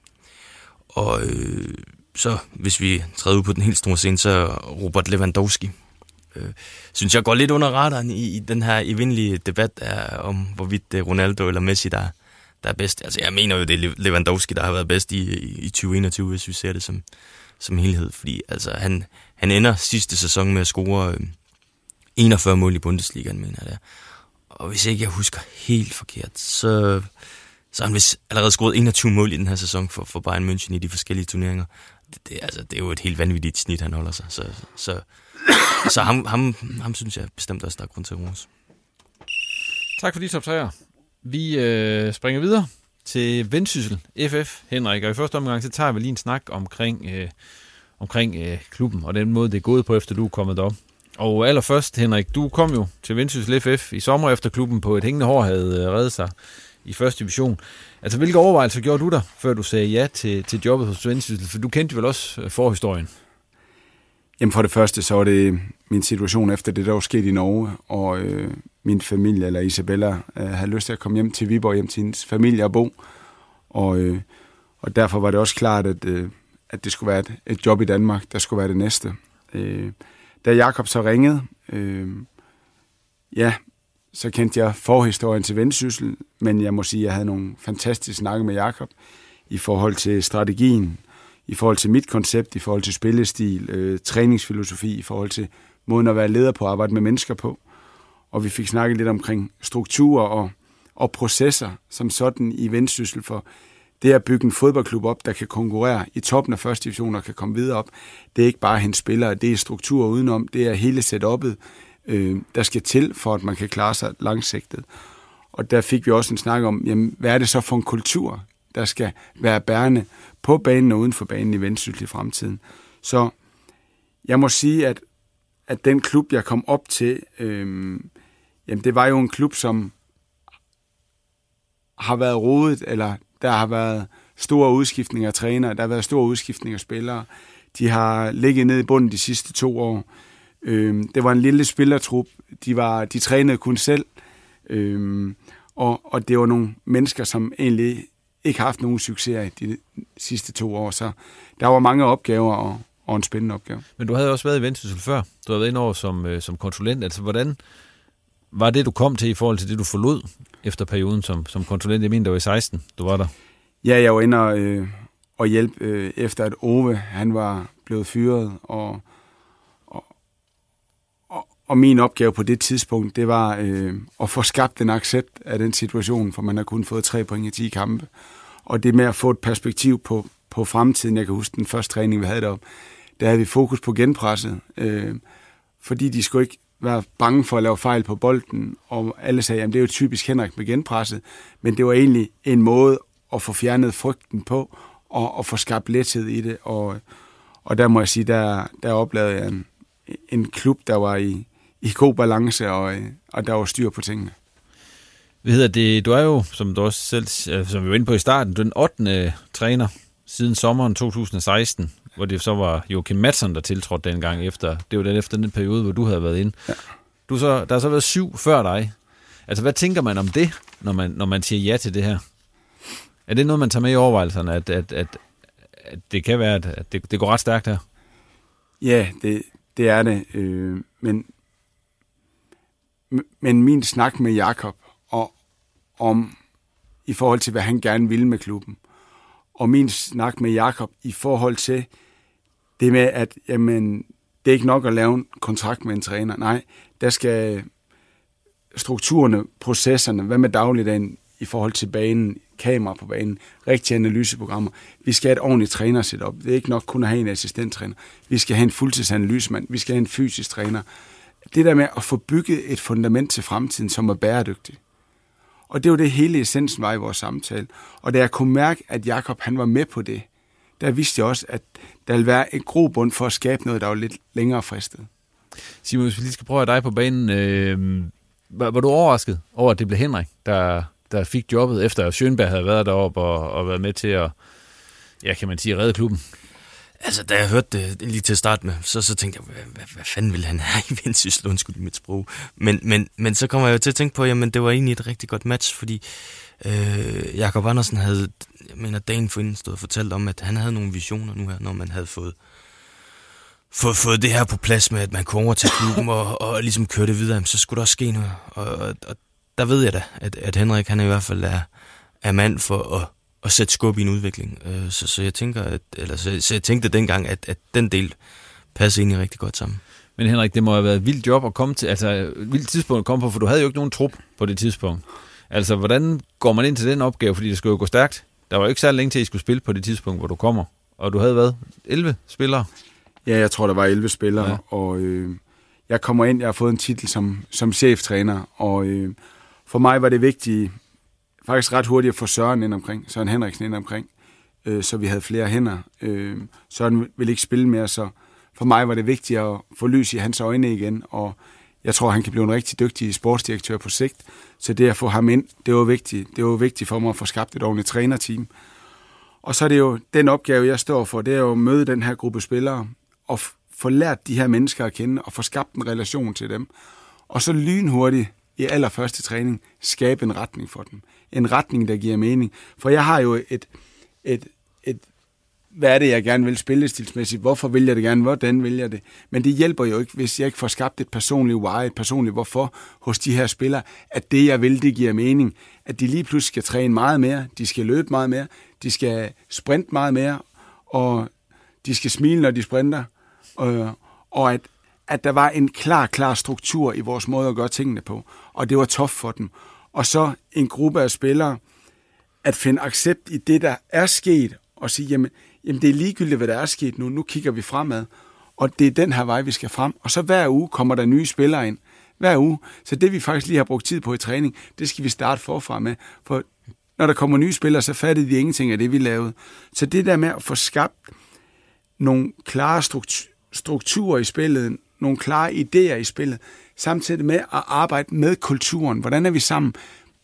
Og øh, så, hvis vi træder ud på den helt store scene, så Robert Lewandowski, øh, synes jeg går lidt under radaren i, i den her evindelige debat er, om, hvorvidt det er Ronaldo eller Messi, der, der er bedst. Altså, jeg mener jo, det er Lewandowski, der har været bedst i, i, i 2021, hvis vi ser det som, som helhed. Fordi altså, han, han ender sidste sæson med at score øh, 41 mål i Bundesligaen, mener jeg det. Og hvis ikke jeg husker helt forkert, så, så har han vist allerede scoret 21 mål i den her sæson for, for Bayern München i de forskellige turneringer. Det, det, altså, det er jo et helt vanvittigt snit, han holder sig. Så, så, så ham, ham, ham synes jeg bestemt også, der er grund til at. Tak for de top 3'er. Vi øh, springer videre til Vendsyssel FF, Henrik. Og i første omgang, så tager vi lige en snak omkring, øh, omkring øh, klubben, og den måde, det er gået på, efter du er kommet op. Og allerførst, Henrik, du kom jo til Vendsyssel FF i sommer, efter klubben på et hængende hår havde øh, reddet sig i første division. Altså, hvilke overvejelser gjorde du der, før du sagde ja til, til jobbet hos Vendsyssel? For du kendte vel også øh, forhistorien. Jamen for det første, så er det min situation efter det, der var sket i Norge, og øh, min familie, eller Isabella, øh, havde lyst til at komme hjem til Viborg, hjem til hendes familie og bo. Og, øh, og derfor var det også klart, at, øh, at det skulle være et, et job i Danmark, der skulle være det næste. Øh, da Jakob så ringede, øh, ja, så kendte jeg forhistorien til Vendsyssel, men jeg må sige, at jeg havde nogle fantastiske snakke med Jakob i forhold til strategien, i forhold til mit koncept, i forhold til spillestil, øh, træningsfilosofi, i forhold til måden at være leder på, at arbejde med mennesker på. Og vi fik snakket lidt omkring strukturer og, og processer som sådan i vendsyssel for det at bygge en fodboldklub op, der kan konkurrere i toppen af første division og kan komme videre op. Det er ikke bare hendes spillere, det er strukturer udenom, det er hele setup'et, øh, der skal til for, at man kan klare sig langsigtet. Og der fik vi også en snak om, jamen, hvad er det så for en kultur, der skal være bærende på banen og uden for banen i Vendsyssel i fremtiden. Så jeg må sige, at, at den klub, jeg kom op til, øh, jamen det var jo en klub, som har været rodet, eller der har været store udskiftninger af trænere, der har været store udskiftninger af spillere. De har ligget ned i bunden de sidste to år. Øh, det var en lille spillertrup. De, var, de trænede kun selv. Øh, og, og det var nogle mennesker, som egentlig ikke har haft nogen succes i de sidste to år. Så der var mange opgaver og, og en spændende opgave. Men du havde også været i Vendsyssel før. Du havde været inde over som, øh, som konsulent. Altså, hvordan var det, du kom til i forhold til det, du forlod efter perioden som, som konsulent? Jeg mener, det var i 16, du var der. Ja, jeg var inde og, øh, og hjælpe øh, efter, at Ove han var blevet fyret, og, og, og, min opgave på det tidspunkt, det var øh, at få skabt en accept af den situation, for man har kun fået tre point i 10 kampe. Og det med at få et perspektiv på, på fremtiden, jeg kan huske den første træning, vi havde deroppe, der havde vi fokus på genpresset, øh, fordi de skulle ikke være bange for at lave fejl på bolden, og alle sagde, at det er jo typisk Henrik med genpresset, men det var egentlig en måde at få fjernet frygten på, og, og få skabt lethed i det, og, og der må jeg sige, der, der oplevede jeg en, en klub, der var i, i god balance, og, og der var styr på tingene. Hvad hedder det? Du er jo, som du også selv, øh, som vi var inde på i starten, du er den 8. træner siden sommeren 2016, hvor det så var Joachim Madsen, der tiltrådte dengang efter, det var den efter den periode, hvor du havde været inde. Ja. Du så, der har så været syv før dig. Altså, hvad tænker man om det, når man, når man siger ja til det her? Er det noget, man tager med i overvejelserne, at, at, at, at det kan være, at det, det går ret stærkt her? Ja, det, det er det. Øh, men, men min snak med Jakob og, om i forhold til, hvad han gerne ville med klubben, og min snak med Jakob i forhold til det med, at jamen, det er ikke nok at lave en kontrakt med en træner. Nej, der skal strukturerne, processerne, hvad med dagligdagen i forhold til banen, kamera på banen, rigtige analyseprogrammer. Vi skal have et ordentligt træner op. Det er ikke nok kun at have en assistenttræner. Vi skal have en fuldtidsanalysemand. Vi skal have en fysisk træner. Det der med at få bygget et fundament til fremtiden, som er bæredygtigt. Og det var det hele essensen var i vores samtale. Og da jeg kunne mærke, at Jakob han var med på det, der vidste jeg også, at der ville være en grobund for at skabe noget, der var lidt længere fristet. Simon, hvis vi lige skal prøve dig på banen, øh, var, var du overrasket over, at det blev Henrik, der, der fik jobbet, efter at Schönberg havde været deroppe og, og været med til at, ja, kan man sige, redde klubben? Altså, da jeg hørte det lige til at starte med, så, så tænkte jeg, hvad, hvad, hvad fanden ville han have i Vendsyssel? Undskyld mit sprog. Men, men, men så kommer jeg jo til at tænke på, jamen det var egentlig et rigtig godt match, fordi øh, Jakob Andersen havde, jeg mener, dagen forinden stod og fortalt om, at han havde nogle visioner nu her, når man havde fået, fået, fået det her på plads med, at man kunne overtage klubben og, og ligesom køre det videre, så skulle der også ske noget. Og, og, og der ved jeg da, at, at Henrik han i hvert fald er, er mand for at at sætte skub i en udvikling. Øh, så, så jeg tænker, at, eller så, så jeg tænkte dengang, at, at den del passer egentlig rigtig godt sammen. Men Henrik, det må have været et vildt job at komme til, altså et vildt tidspunkt at komme på, for du havde jo ikke nogen trup på det tidspunkt. Altså, hvordan går man ind til den opgave, fordi det skulle jo gå stærkt? Der var jo ikke særlig længe til, at I skulle spille på det tidspunkt, hvor du kommer. Og du havde hvad? 11 spillere? Ja, jeg tror, der var 11 spillere, ja. og øh, jeg kommer ind, jeg har fået en titel som, som cheftræner, og øh, for mig var det vigtigt, faktisk ret hurtigt at få Søren ind omkring, Søren Henriksen ind omkring, øh, så vi havde flere hænder. Øh, Søren ville ikke spille mere, så for mig var det vigtigt at få lys i hans øjne igen, og jeg tror, han kan blive en rigtig dygtig sportsdirektør på sigt. Så det at få ham ind, det var vigtigt. Det var vigtigt for mig at få skabt et ordentligt trænerteam. Og så er det jo den opgave, jeg står for, det er jo at møde den her gruppe spillere og få lært de her mennesker at kende og få skabt en relation til dem. Og så lynhurtigt i allerførste træning skabe en retning for dem. En retning, der giver mening. For jeg har jo et, et, et hvad er det, jeg gerne vil spille stilsmæssigt? Hvorfor vil jeg det gerne? Hvordan vil jeg det? Men det hjælper jo ikke, hvis jeg ikke får skabt et personligt why, et personligt hvorfor hos de her spillere, at det, jeg vil, det giver mening. At de lige pludselig skal træne meget mere, de skal løbe meget mere, de skal sprinte meget mere, og de skal smile, når de sprinter. Og, og at, at der var en klar, klar struktur i vores måde at gøre tingene på. Og det var tof for dem. Og så en gruppe af spillere, at finde accept i det, der er sket, og sige, jamen, jamen det er ligegyldigt, hvad der er sket nu, nu kigger vi fremad, og det er den her vej, vi skal frem. Og så hver uge kommer der nye spillere ind. Hver uge. Så det, vi faktisk lige har brugt tid på i træning, det skal vi starte forfra med. For når der kommer nye spillere, så fattede de ingenting af det, vi lavede. Så det der med at få skabt nogle klare strukturer i spillet, nogle klare idéer i spillet, samtidig med at arbejde med kulturen. Hvordan er vi sammen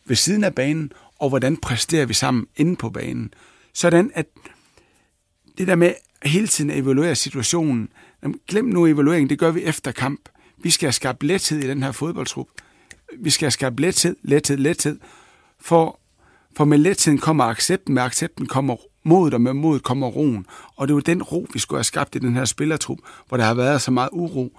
ved siden af banen, og hvordan præsterer vi sammen inde på banen. Sådan at det der med hele tiden at evaluere situationen, glem nu evaluering, det gør vi efter kamp. Vi skal have skabt lethed i den her fodboldtrup. Vi skal have skabt lethed, lethed, lethed. For, for med letheden kommer accepten, med accepten kommer modet, og med modet kommer roen. Og det er jo den ro, vi skulle have skabt i den her spillertrup, hvor der har været så meget uro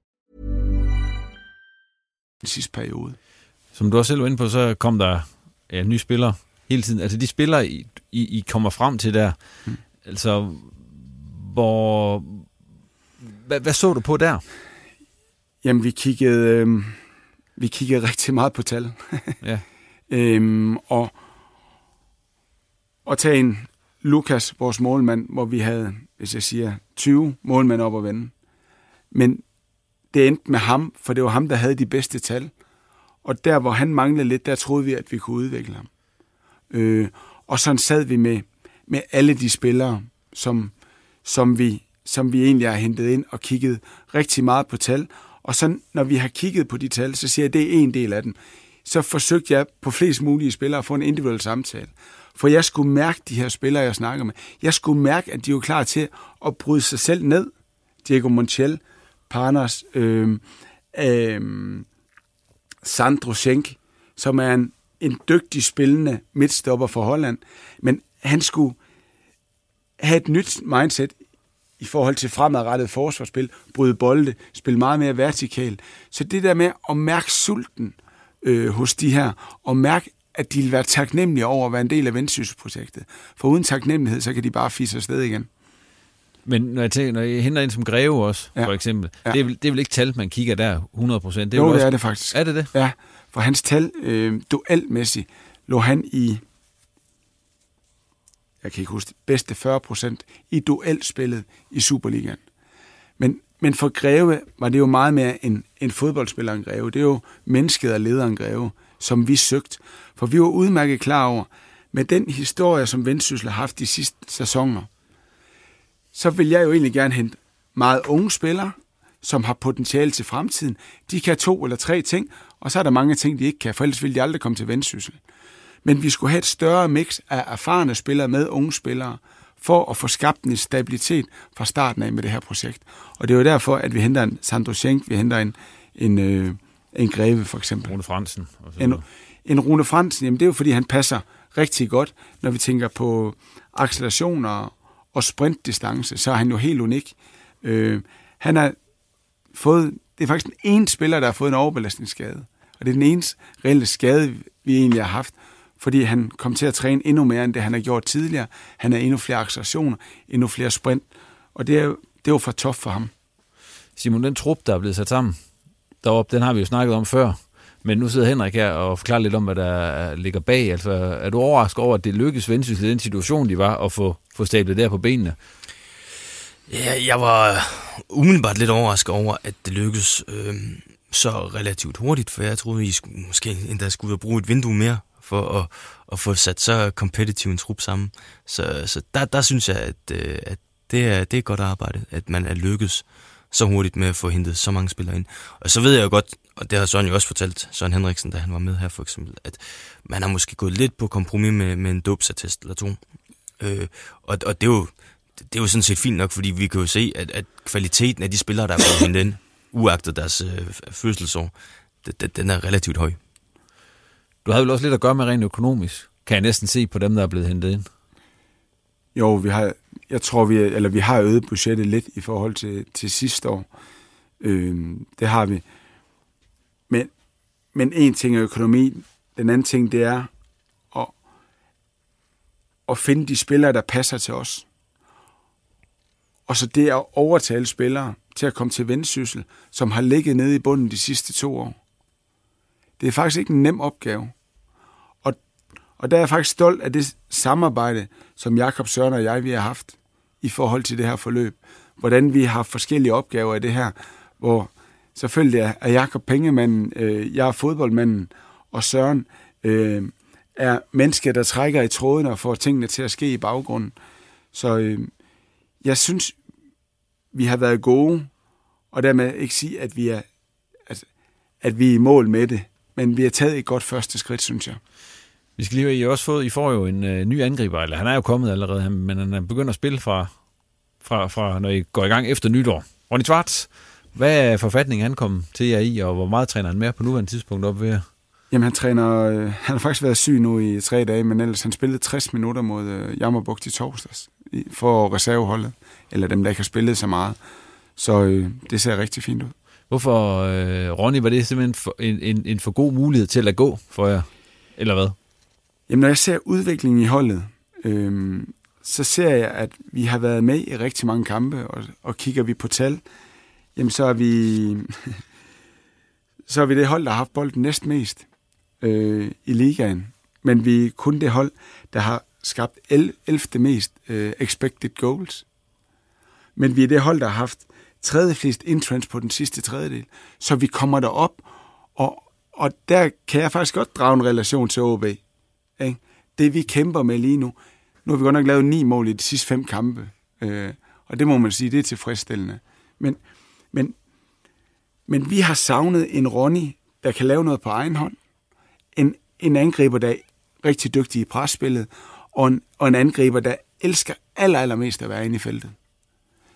Sidste periode. Som du også selv var inde på, så kom der ja, nye spillere hele tiden. Altså de spillere, I, I, I kommer frem til der, mm. altså hvor... Hvad, hvad så du på der? Jamen, vi kiggede, øh, vi kiggede rigtig meget på tal. ja. øhm, og, og tage en Lukas, vores målmand, hvor vi havde, hvis jeg siger, 20 målmænd op at vende. Men det endte med ham, for det var ham, der havde de bedste tal. Og der, hvor han manglede lidt, der troede vi, at vi kunne udvikle ham. Øh, og sådan sad vi med, med alle de spillere, som, som, vi, som vi egentlig har hentet ind og kigget rigtig meget på tal. Og så når vi har kigget på de tal, så siger jeg, at det er en del af dem. Så forsøgte jeg på flest mulige spillere at få en individuel samtale. For jeg skulle mærke de her spillere, jeg snakker med. Jeg skulle mærke, at de var klar til at bryde sig selv ned. Diego Montiel, Parnas, øh, øh, Sandro Schenk, som er en, en dygtig spillende midtstopper for Holland. Men han skulle have et nyt mindset i forhold til fremadrettet forsvarsspil, bryde bolde, spille meget mere vertikalt. Så det der med at mærke sulten øh, hos de her, og mærke, at de vil være taknemmelige over at være en del af Vendsyssel-projektet. For uden taknemmelighed, så kan de bare fisse afsted igen. Men når jeg, tænker, når jeg henter ind som greve også, ja. for eksempel, ja. det, er, det er vel ikke tal, man kigger der 100 procent? Jo, det også... er det faktisk. Er det det? Ja, for hans tal, øh, duelmæssigt, lå han i, jeg kan ikke huske bedste 40 procent i duelspillet i Superligaen. Men, men for Greve var det jo meget mere en, en fodboldspiller en Greve. Det er jo mennesket og lederen Greve, som vi søgte. For vi var udmærket klar over, med den historie, som Vendsyssel har haft de sidste sæsoner, så vil jeg jo egentlig gerne hente meget unge spillere, som har potentiale til fremtiden. De kan to eller tre ting, og så er der mange ting, de ikke kan, for ellers vil de aldrig komme til vendsyssel. Men vi skulle have et større mix af erfarne spillere med unge spillere, for at få skabt en stabilitet fra starten af med det her projekt. Og det er jo derfor, at vi henter en Sandro Schenk, vi henter en, en, øh, en Greve for eksempel. Rune Fransen. En, en Rune Fransen, jamen det er jo fordi, han passer rigtig godt, når vi tænker på accelerationer og sprintdistance, så er han jo helt unik. Øh, han har fået, det er faktisk den ene spiller, der har fået en overbelastningsskade. Og det er den eneste reelle skade, vi egentlig har haft, fordi han kom til at træne endnu mere, end det han har gjort tidligere. Han har endnu flere accelerationer, endnu flere sprint, og det er, det var for tof for ham. Simon, den trup, der er blevet sat sammen deroppe, den har vi jo snakket om før. Men nu sidder Henrik her og forklarer lidt om, hvad der ligger bag. Altså, er du overrasket over, at det lykkedes Vendsyssel i den situation, de var, at få, få stablet der på benene? Ja, jeg var umiddelbart lidt overrasket over, at det lykkedes øh, så relativt hurtigt, for jeg troede, I skulle, måske endda skulle bruge et vindue mere for at, at få sat så kompetitiv en trup sammen. Så, så der, der synes jeg, at, øh, at det, er, det er godt arbejde, at man er lykkedes så hurtigt med at få hentet så mange spillere ind. Og så ved jeg jo godt, og det har Søren jo også fortalt, Søren Henriksen, da han var med her for eksempel, at man har måske gået lidt på kompromis med, med en dopsattest eller to. Øh, og, og det er jo det er jo sådan set fint nok, fordi vi kan jo se, at, at kvaliteten af de spillere, der er blevet hentet ind, uagtet deres øh, fødselsår, det, den er relativt høj. Du havde vel også lidt at gøre med rent økonomisk, kan jeg næsten se på dem, der er blevet hentet ind. Jo, vi har, jeg tror, vi, eller vi har øget budgettet lidt i forhold til, til sidste år. Øh, det har vi. Men, en ting er økonomi, den anden ting, det er at, at finde de spillere, der passer til os. Og så det at overtale spillere til at komme til vendsyssel, som har ligget nede i bunden de sidste to år. Det er faktisk ikke en nem opgave. Og, og der er jeg faktisk stolt af det samarbejde, som Jakob Søren og jeg vi har haft i forhold til det her forløb. Hvordan vi har forskellige opgaver i det her, hvor selvfølgelig er Jakob pengemanden, øh, jeg er fodboldmanden, og Søren øh, er mennesket, der trækker i tråden og får tingene til at ske i baggrunden. Så øh, jeg synes, vi har været gode, og dermed ikke sige, at vi er, at, at vi er i mål med det. Men vi har taget et godt første skridt, synes jeg. Vi skal lige I også fået, I får jo en øh, ny angriber, eller han er jo kommet allerede, men han er begyndt at spille fra, fra, fra, når I går i gang efter nytår. Ronny Schwartz, hvad er forfatningen han kom til jer i, og hvor meget træner han mere på nuværende tidspunkt op ved Jamen, han træner... Øh, han har faktisk været syg nu i tre dage, men ellers han spillede 60 minutter mod øh, Jammerbugt i torsdags for reserveholdet, eller dem, der ikke har spillet så meget. Så øh, det ser rigtig fint ud. Hvorfor, øh, Ronny, var det simpelthen for, en, en, en for god mulighed til at gå for jer, eller hvad? Jamen, når jeg ser udviklingen i holdet, øh, så ser jeg, at vi har været med i rigtig mange kampe, og, og kigger vi på tal, jamen så er vi, så er vi det hold, der har haft bolden næstmest øh, i ligaen. Men vi er kun det hold, der har skabt 11. mest øh, expected goals. Men vi er det hold, der har haft tredje flest entrance på den sidste tredjedel. Så vi kommer derop og og der kan jeg faktisk godt drage en relation til OB. Ikke? Det vi kæmper med lige nu, nu har vi godt nok lavet ni mål i de sidste fem kampe, øh, og det må man sige, det er tilfredsstillende. Men, men, men vi har savnet en Ronny, der kan lave noget på egen hånd, en, en angriber, der er rigtig dygtig i presspillet, og en, og en angriber, der elsker aller, allermest at være inde i feltet.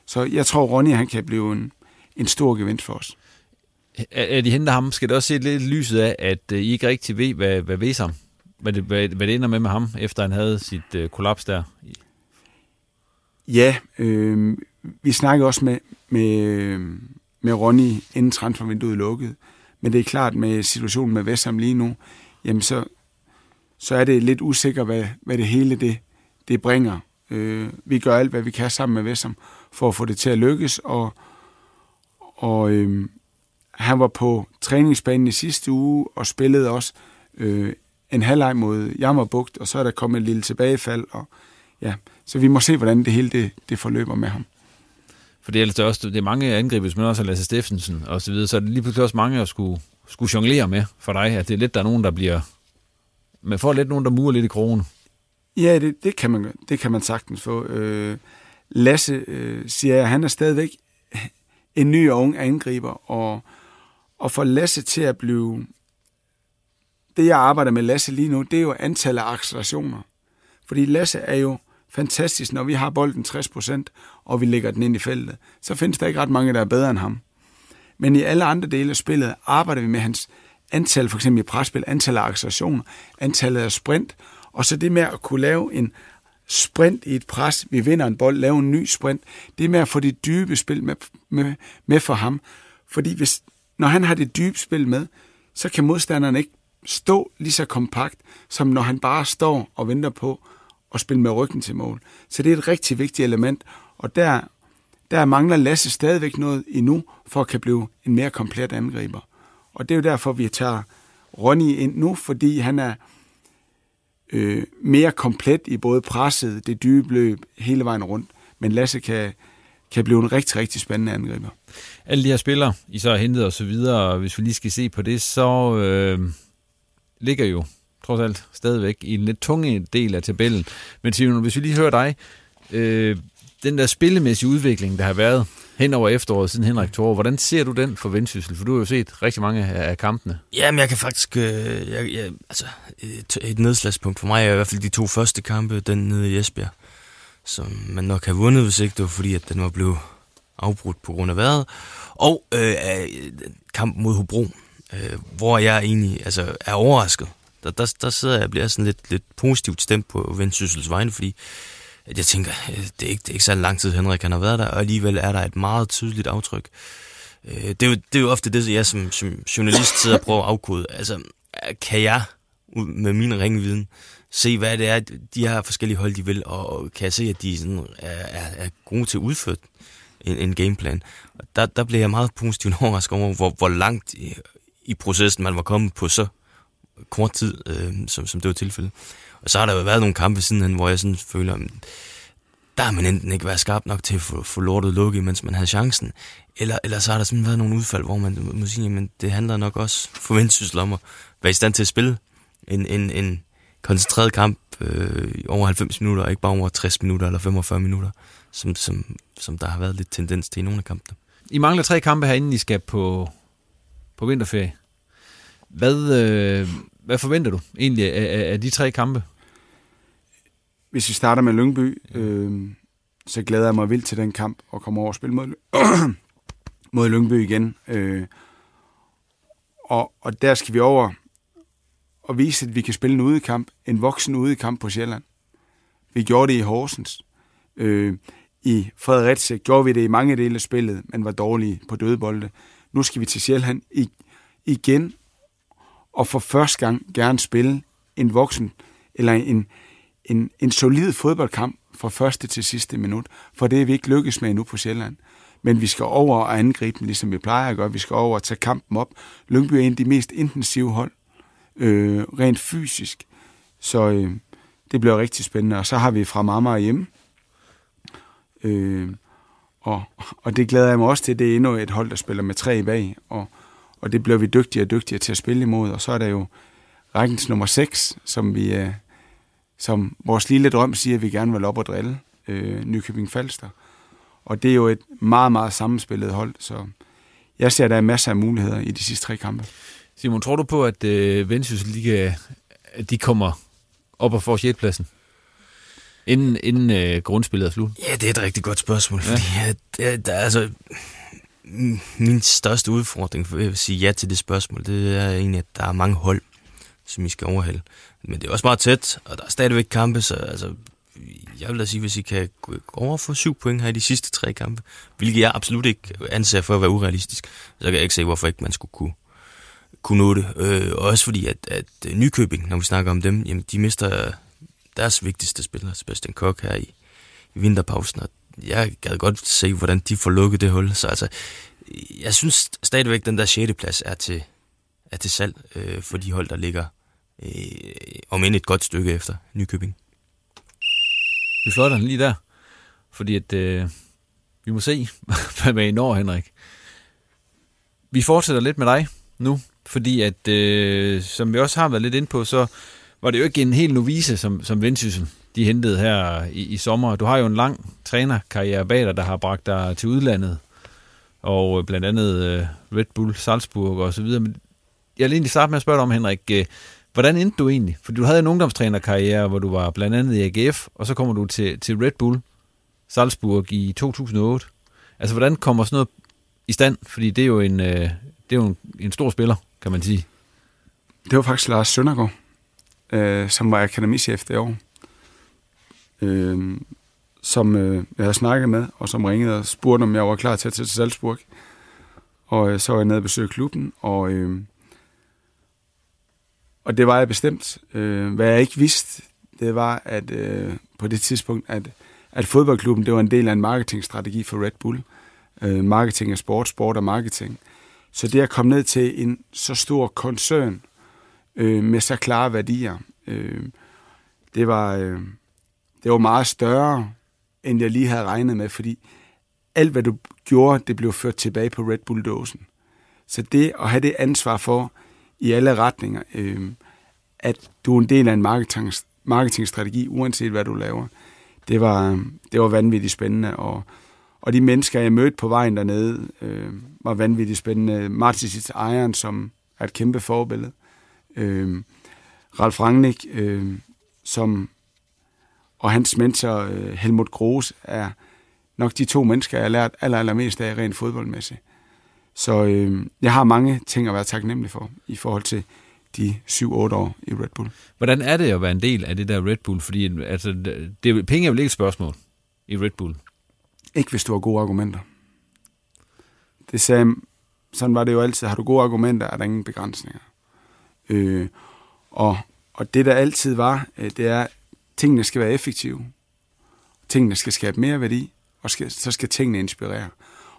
Så jeg tror, Ronny han kan blive en, en stor gevinst for os. Er, de henter ham, skal det også se lidt lyset af, at øh, I ikke rigtig ved, hvad, hvad Vesam, hvad det, hvad, hvad det ender med med ham, efter han havde sit uh, kollaps der? Ja, øh, vi snakkede også med, med, med Ronny, inden transfervinduet lukkede. Men det er klart, med situationen med Vestham lige nu, jamen så, så er det lidt usikkert, hvad, hvad det hele det, det bringer. Øh, vi gør alt, hvad vi kan sammen med Vestham, for at få det til at lykkes, og, og øh, han var på træningsbanen i sidste uge og spillede også øh, en halvleg mod Jammerbugt, og så er der kommet et lille tilbagefald, og ja, så vi må se, hvordan det hele det, det forløber med ham. For det er, altså også, det er mange angriber, men også Lasse Steffensen og så videre, så er det lige pludselig også mange at skulle, skulle jonglere med for dig, at det er lidt, der er nogen, der bliver... Man får lidt nogen, der murer lidt i krogen. Ja, det, det, kan, man, det kan man sagtens få. Øh, Lasse, øh, siger jeg, han er stadigvæk en ny og ung angriber, og, og for Lasse til at blive... Det, jeg arbejder med Lasse lige nu, det er jo antallet af accelerationer. Fordi Lasse er jo fantastisk, når vi har bolden 60%, og vi lægger den ind i feltet. Så findes der ikke ret mange, der er bedre end ham. Men i alle andre dele af spillet arbejder vi med hans antal, for eksempel i presspil, antal af accelerationer, antallet af sprint, og så det med at kunne lave en sprint i et pres, vi vinder en bold, lave en ny sprint, det med at få det dybe spil med, med, med for ham. Fordi hvis, når han har det dybe spil med, så kan modstanderen ikke stå lige så kompakt, som når han bare står og venter på at spille med ryggen til mål. Så det er et rigtig vigtigt element, og der, der mangler Lasse stadigvæk noget endnu, for at kan blive en mere komplet angriber. Og det er jo derfor, vi tager Ronny ind nu, fordi han er øh, mere komplet i både presset, det dybe løb, hele vejen rundt. Men Lasse kan, kan blive en rigtig, rigtig spændende angriber. Alle de her spillere, I så har hentet og så videre, og hvis vi lige skal se på det, så øh, ligger jo trods alt stadigvæk i en lidt tunge del af tabellen. Men Simon, hvis vi lige hører dig, øh, den der spillemæssige udvikling, der har været hen over efteråret siden Henrik Thor, hvordan ser du den for Vendsyssel? For du har jo set rigtig mange af kampene. Jamen, jeg kan faktisk... Øh, jeg, jeg, altså, et, et nedslagspunkt for mig er i hvert fald de to første kampe, den nede i Esbjerg, som man nok har vundet, hvis ikke det var fordi, at den var blevet afbrudt på grund af vejret. Og øh, øh kamp mod Hobro, øh, hvor jeg egentlig altså, er overrasket. Der, der, der sidder jeg og bliver sådan lidt, lidt positivt stemt på Vendsyssels vegne, fordi at jeg tænker, øh, det er ikke, det er ikke så lang tid, Henrik han har været der, og alligevel er der et meget tydeligt aftryk. Øh, det er jo, det er jo ofte det, jeg som, som journalist sidder og prøver at afkode. Altså, kan jeg med min ringviden se, hvad det er, de her forskellige hold, de vil, og kan jeg se, at de sådan er, er, er gode til at udføre en, en gameplan. Og der, der blev jeg meget positivt overrasket over, hvor, hvor langt i, i processen man var kommet på så kort tid, øh, som, som det var tilfældet. Og så har der jo været nogle kampe sidenhen, hvor jeg sådan føler, at der har man enten ikke været skarp nok til at få, få lortet lukket, mens man havde chancen. Eller, eller så har der simpelthen været nogle udfald, hvor man må sige, at det handler nok også for vendsyssel om at være i stand til at spille en, en, en koncentreret kamp øh, over 90 minutter, og ikke bare over 60 minutter eller 45 minutter, som, som, som der har været lidt tendens til i nogle af kampene. I mangler tre kampe herinde, I skal på, på vinterferie. Hvad, øh, hvad forventer du egentlig af, af, af de tre kampe? Hvis vi starter med Lyngby, øh, så glæder jeg mig vildt til den kamp og komme over og spille mod, mod Lyngby igen. Øh, og, og der skal vi over og vise, at vi kan spille en udekamp, en voksen udekamp på Sjælland. Vi gjorde det i Horsens. Øh, I Fredericia gjorde vi det i mange dele af spillet, men var dårlige på dødebolde. Nu skal vi til Sjælland igen og for første gang gerne spille en voksen eller en, en, en solid fodboldkamp fra første til sidste minut, for det er vi ikke lykkes med endnu på Sjælland. Men vi skal over og angribe dem, ligesom vi plejer at gøre. Vi skal over og tage kampen op. Lyngby er en af de mest intensive hold, øh, rent fysisk. Så øh, det bliver rigtig spændende. Og så har vi fra mamma hjemme. Øh, og, og det glæder jeg mig også til. Det er endnu et hold, der spiller med tre bag. Og, og det bliver vi dygtigere og dygtigere til at spille imod. Og så er der jo rækkens nummer 6, som vi, øh, som vores lille drøm siger, at vi gerne vil op og drille øh, Nykøbing Falster. Og det er jo et meget, meget sammenspillet hold, så jeg ser, at der er masser af muligheder i de sidste tre kampe. Simon, tror du på, at øh, Vendsyssel Liga, at de kommer op og får sjetpladsen? Inden, inden øh, grundspillet er slut? Ja, det er et rigtig godt spørgsmål, ja. fordi at, at, der, altså, min største udfordring for at sige ja til det spørgsmål, det er egentlig, at der er mange hold, som I skal overhælde. Men det er også meget tæt, og der er stadigvæk kampe, så altså, jeg vil da sige, hvis I kan gå over for syv point her i de sidste tre kampe, hvilket jeg absolut ikke anser for at være urealistisk, så kan jeg ikke se, hvorfor ikke man skulle kunne, kunne nå det. Øh, også fordi, at, at øh, Nykøbing, når vi snakker om dem, jamen, de mister deres vigtigste spiller, Sebastian Kok, her i, i vinterpausen, og jeg gad godt se, hvordan de får lukket det hul. Så altså, jeg synes stadigvæk, den der 6. plads er til, er til salg øh, for de hold, der ligger øh, om end et godt stykke efter Nykøbing. Vi fløjter den lige der, fordi at, øh, vi må se, hvad I når, Henrik. Vi fortsætter lidt med dig nu, fordi at, øh, som vi også har været lidt ind på, så var det jo ikke en helt novice, som, som Vendsyssel de hentede her i, i sommer. Du har jo en lang trænerkarriere bag dig, der har bragt dig til udlandet, og øh, blandt andet øh, Red Bull, Salzburg og så videre. Men jeg vil egentlig starte med at spørge dig om, Henrik, øh, hvordan endte du egentlig? For du havde en ungdomstrænerkarriere, hvor du var blandt andet i AGF, og så kommer du til, til Red Bull, Salzburg i 2008. Altså, hvordan kommer sådan noget i stand? Fordi det er jo en, øh, det er jo en, en stor spiller, kan man sige. Det var faktisk Lars Søndergaard, øh, som var akademichef det år øh, som øh, jeg havde snakket med, og som ringede og spurgte, om jeg var klar til at tage til Salzburg. Og øh, så var jeg nede og besøgte klubben, og, øh, og det var jeg bestemt. Øh, hvad jeg ikke vidste, det var, at øh, på det tidspunkt, at, at fodboldklubben, det var en del af en marketingstrategi for Red Bull. Øh, marketing er sport, sport og marketing. Så det at komme ned til en så stor koncern øh, med så klare værdier, øh, det var... Øh, det var meget større, end jeg lige havde regnet med, fordi alt, hvad du gjorde, det blev ført tilbage på Red Bull-dåsen. Så det at have det ansvar for i alle retninger, øh, at du er en del af en marketing, marketingstrategi, uanset hvad du laver, det var, det var vanvittigt spændende. Og, og de mennesker, jeg mødte på vejen dernede, øh, var vanvittigt spændende. Martis Ejeren, som er et kæmpe forbillede. Øh, Ralf Rangnick, øh, som og hans mentor øh, Helmut Gros er nok de to mennesker, jeg har lært aller, allermest af rent fodboldmæssigt. Så øh, jeg har mange ting at være taknemmelig for i forhold til de 7-8 år i Red Bull. Hvordan er det at være en del af det der Red Bull? Fordi altså, det, penge er vel ikke et spørgsmål i Red Bull? Ikke hvis du har gode argumenter. Det sagde, sådan var det jo altid. Har du gode argumenter, er der ingen begrænsninger. Øh, og, og det der altid var, øh, det er, tingene skal være effektive. Tingene skal skabe mere værdi, og skal, så skal tingene inspirere.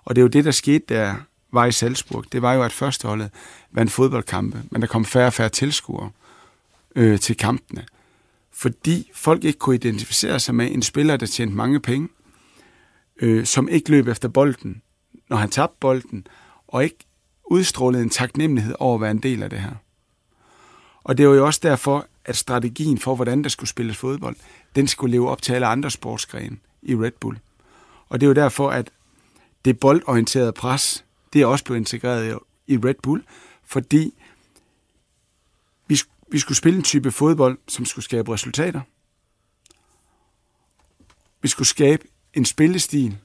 Og det er jo det, der skete, der var i Salzburg. Det var jo, at førsteholdet vandt fodboldkampe, men der kom færre og færre tilskuere øh, til kampene. Fordi folk ikke kunne identificere sig med en spiller, der tjente mange penge, øh, som ikke løb efter bolden, når han tabte bolden, og ikke udstrålede en taknemmelighed over at være en del af det her. Og det var jo også derfor, at strategien for, hvordan der skulle spilles fodbold, den skulle leve op til alle andre sportsgrene i Red Bull. Og det er jo derfor, at det boldorienterede pres, det er også blevet integreret i Red Bull, fordi vi, vi skulle spille en type fodbold, som skulle skabe resultater. Vi skulle skabe en spillestil,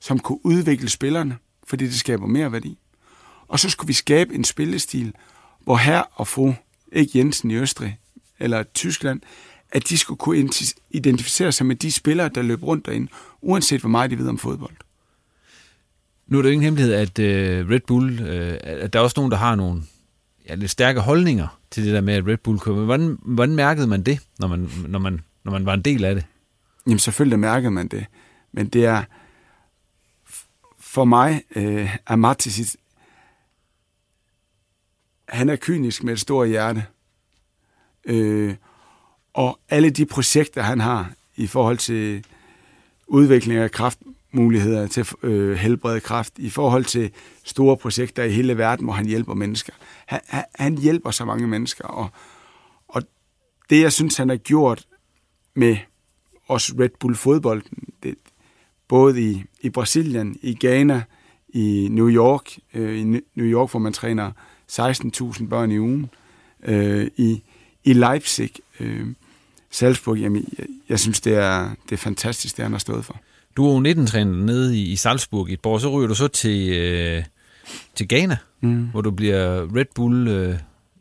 som kunne udvikle spillerne, fordi det skaber mere værdi. Og så skulle vi skabe en spillestil, hvor her og fru, ikke Jensen i Østrig, eller Tyskland, at de skulle kunne identificere sig med de spillere, der løb rundt derinde, uanset hvor meget de ved om fodbold. Nu er det jo ingen hemmelighed, at uh, Red Bull, uh, at der er også nogen, der har nogle ja, lidt stærke holdninger til det der med, at Red Bull kommer. Hvordan, hvordan mærkede man det, når man, når, man, når man var en del af det? Jamen selvfølgelig mærkede man det, men det er for mig uh, er Matis, han er kynisk med et stort hjerte. Øh, og alle de projekter, han har i forhold til udvikling af kraftmuligheder til øh, helbrede kraft, I forhold til store projekter i hele verden, hvor han hjælper mennesker. Han, han, han hjælper så mange mennesker, og, og det, jeg synes, han har gjort med også Red Bull fodbolden, det, både i, i Brasilien, i Ghana, i New York, øh, i New York, hvor man træner 16.000 børn i ugen, øh, i, i Leipzig, øh, Salzburg, jamen, jeg, jeg synes, det er, det er fantastisk, det han har stået for. Du er jo 19-træner nede i, i Salzburg i et år, så ryger du så til, øh, til Ghana, mm. hvor du bliver Red Bull, øh,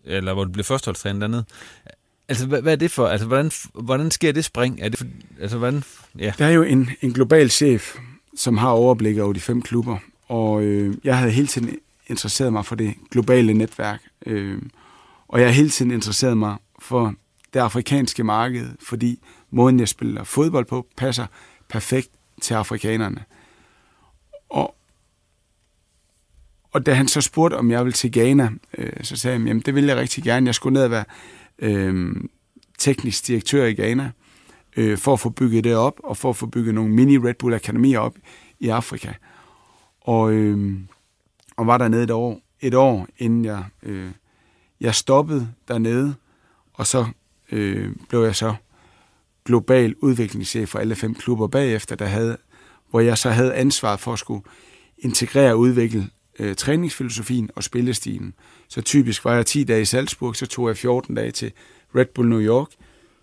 eller hvor du bliver førsteholdstræner dernede. Altså, hvad, hvad er det for? Altså, hvordan, hvordan sker det spring? Er det for, altså, hvordan, ja. Der er jo en, en global chef, som har overblik over de fem klubber, og øh, jeg havde hele tiden interesseret mig for det globale netværk, øh, og jeg har hele tiden interesseret mig for det afrikanske marked, fordi måden, jeg spiller fodbold på, passer perfekt til afrikanerne. Og, og da han så spurgte, om jeg ville til Ghana, øh, så sagde jeg, jamen det ville jeg rigtig gerne. Jeg skulle ned og være øh, teknisk direktør i Ghana, øh, for at få bygget det op, og for at få bygget nogle mini Red Bull Akademier op i Afrika. Og, øh, og var dernede et år, et år inden jeg, øh, jeg stoppede dernede, og så øh, blev jeg så global udviklingschef for alle fem klubber bagefter, der havde, hvor jeg så havde ansvar for at skulle integrere og udvikle øh, træningsfilosofien og spillestilen. Så typisk var jeg 10 dage i Salzburg, så tog jeg 14 dage til Red Bull New York,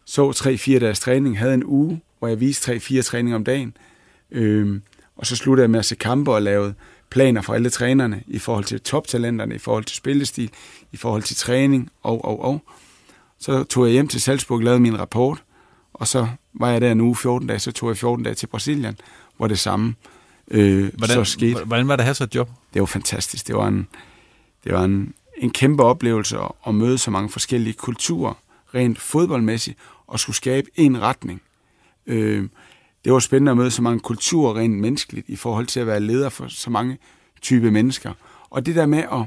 så 3-4 dages træning, havde en uge, hvor jeg viste 3-4 træninger om dagen, øh, og så sluttede jeg med at se kampe og lavede planer for alle trænerne i forhold til toptalenterne, i forhold til spillestil, i forhold til træning og, og, og. Så tog jeg hjem til Salzburg, lavede min rapport, og så var jeg der en uge 14 dage, så tog jeg 14 dage til Brasilien, hvor det samme øh, hvordan, så skete. Hvordan var det at have så et job? Det var fantastisk. Det var en, det var en, en kæmpe oplevelse at, at møde så mange forskellige kulturer, rent fodboldmæssigt, og skulle skabe en retning. Øh, det var spændende at møde så mange kulturer rent menneskeligt i forhold til at være leder for så mange type mennesker. Og det der med at,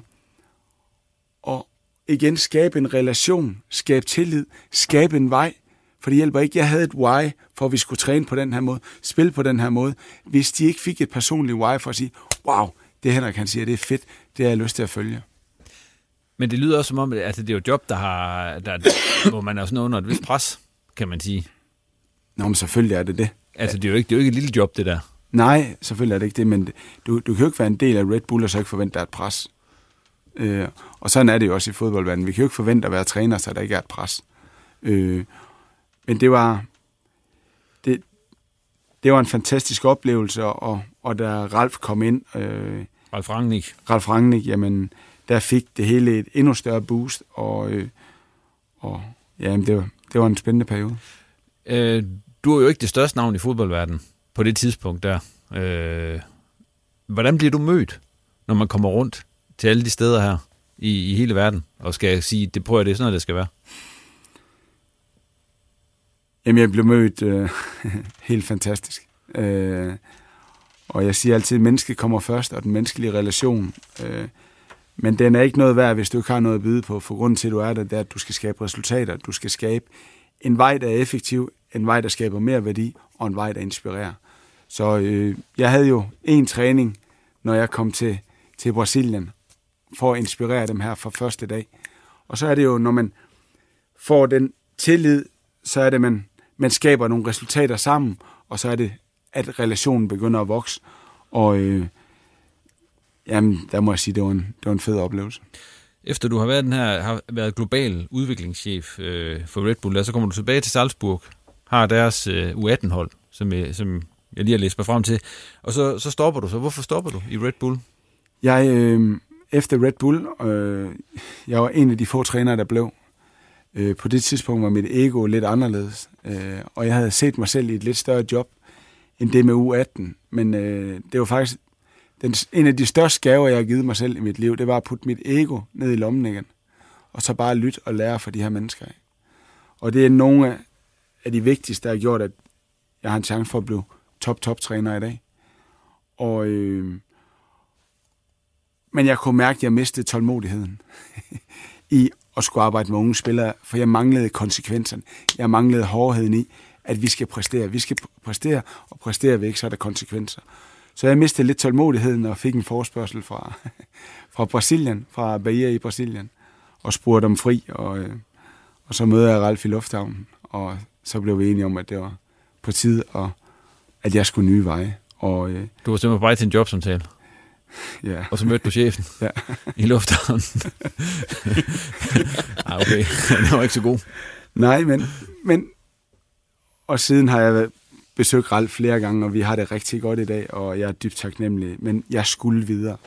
at igen skabe en relation, skabe tillid, skabe en vej, for det hjælper ikke. Jeg havde et why for, at vi skulle træne på den her måde, spille på den her måde. Hvis de ikke fik et personligt why for at sige, wow, det Henrik han siger, det er fedt, det har jeg lyst til at følge. Men det lyder også som om, at altså, det er jo et job, der har, der, hvor man er sådan under et vist pres, kan man sige. Nå, men selvfølgelig er det det. Altså, det er jo ikke, det er jo ikke et lille job, det der. Nej, selvfølgelig er det ikke det, men du, du kan jo ikke være en del af Red Bull, og så ikke forvente, at der er et pres. Øh, og sådan er det jo også i fodboldverdenen. Vi kan jo ikke forvente at være træner, så der ikke er et pres. Øh, men det var, det, det var en fantastisk oplevelse, og, og da Ralf kom ind... Øh, Ralf Rangnick. Ralf Rangnick, jamen, der fik det hele et endnu større boost, og, øh, og jamen, det, var, det var en spændende periode. Øh, du er jo ikke det største navn i fodboldverdenen på det tidspunkt der. Øh, hvordan bliver du mødt, når man kommer rundt til alle de steder her i, i hele verden, og skal sige, det prøver det er sådan noget, det skal være? Jamen, jeg blev mødt øh, helt fantastisk. Øh, og jeg siger altid, at mennesket kommer først, og den menneskelige relation. Øh, men den er ikke noget værd, hvis du ikke har noget at byde på. For grunden til, at du er der, det er, at du skal skabe resultater. Du skal skabe en vej, der er effektiv, en vej, der skaber mere værdi, og en vej, der inspirerer. Så øh, jeg havde jo en træning, når jeg kom til, til Brasilien, for at inspirere dem her fra første dag. Og så er det jo, når man får den tillid, så er det, man, man skaber nogle resultater sammen, og så er det, at relationen begynder at vokse. Og øh, jamen, der må jeg sige, det var en, det var en fed oplevelse. Efter du har været den her har været global udviklingschef øh, for Red Bull, så kommer du tilbage til Salzburg, har deres øh, U18-hold, som, jeg, som jeg lige har læst mig frem til, og så, så stopper du så. Hvorfor stopper du i Red Bull? Jeg, øh, efter Red Bull, øh, jeg var en af de få trænere, der blev. Øh, på det tidspunkt var mit ego lidt anderledes, øh, og jeg havde set mig selv i et lidt større job end det med U18. Men øh, det var faktisk den, en af de største gaver, jeg har givet mig selv i mit liv, det var at putte mit ego ned i lommen igen, og så bare lytte og lære fra de her mennesker. Og det er nogle af de vigtigste, der har gjort, at jeg har en chance for at blive top-top-træner i dag. Og, øh, men jeg kunne mærke, at jeg mistede tålmodigheden i at skulle arbejde med unge spillere, for jeg manglede konsekvenserne. Jeg manglede hårdheden i, at vi skal præstere. Vi skal præstere, og præsterer vi ikke, så er der konsekvenser. Så jeg mistede lidt tålmodigheden og fik en forspørgsel fra, fra Brasilien, fra Bahia i Brasilien, og spurgte om fri, og, øh, og så møder jeg Ralf i lufthavnen, og så blev vi enige om, at det var på tide, og at jeg skulle nye veje. Og, øh, Du var simpelthen på vej til en jobsamtale, ja, og så mødte du chefen ja. i lufthavnen. ah, okay, det var ikke så god. Nej, men, men... Og siden har jeg besøgt Ralf flere gange, og vi har det rigtig godt i dag, og jeg er dybt taknemmelig. Men jeg skulle videre.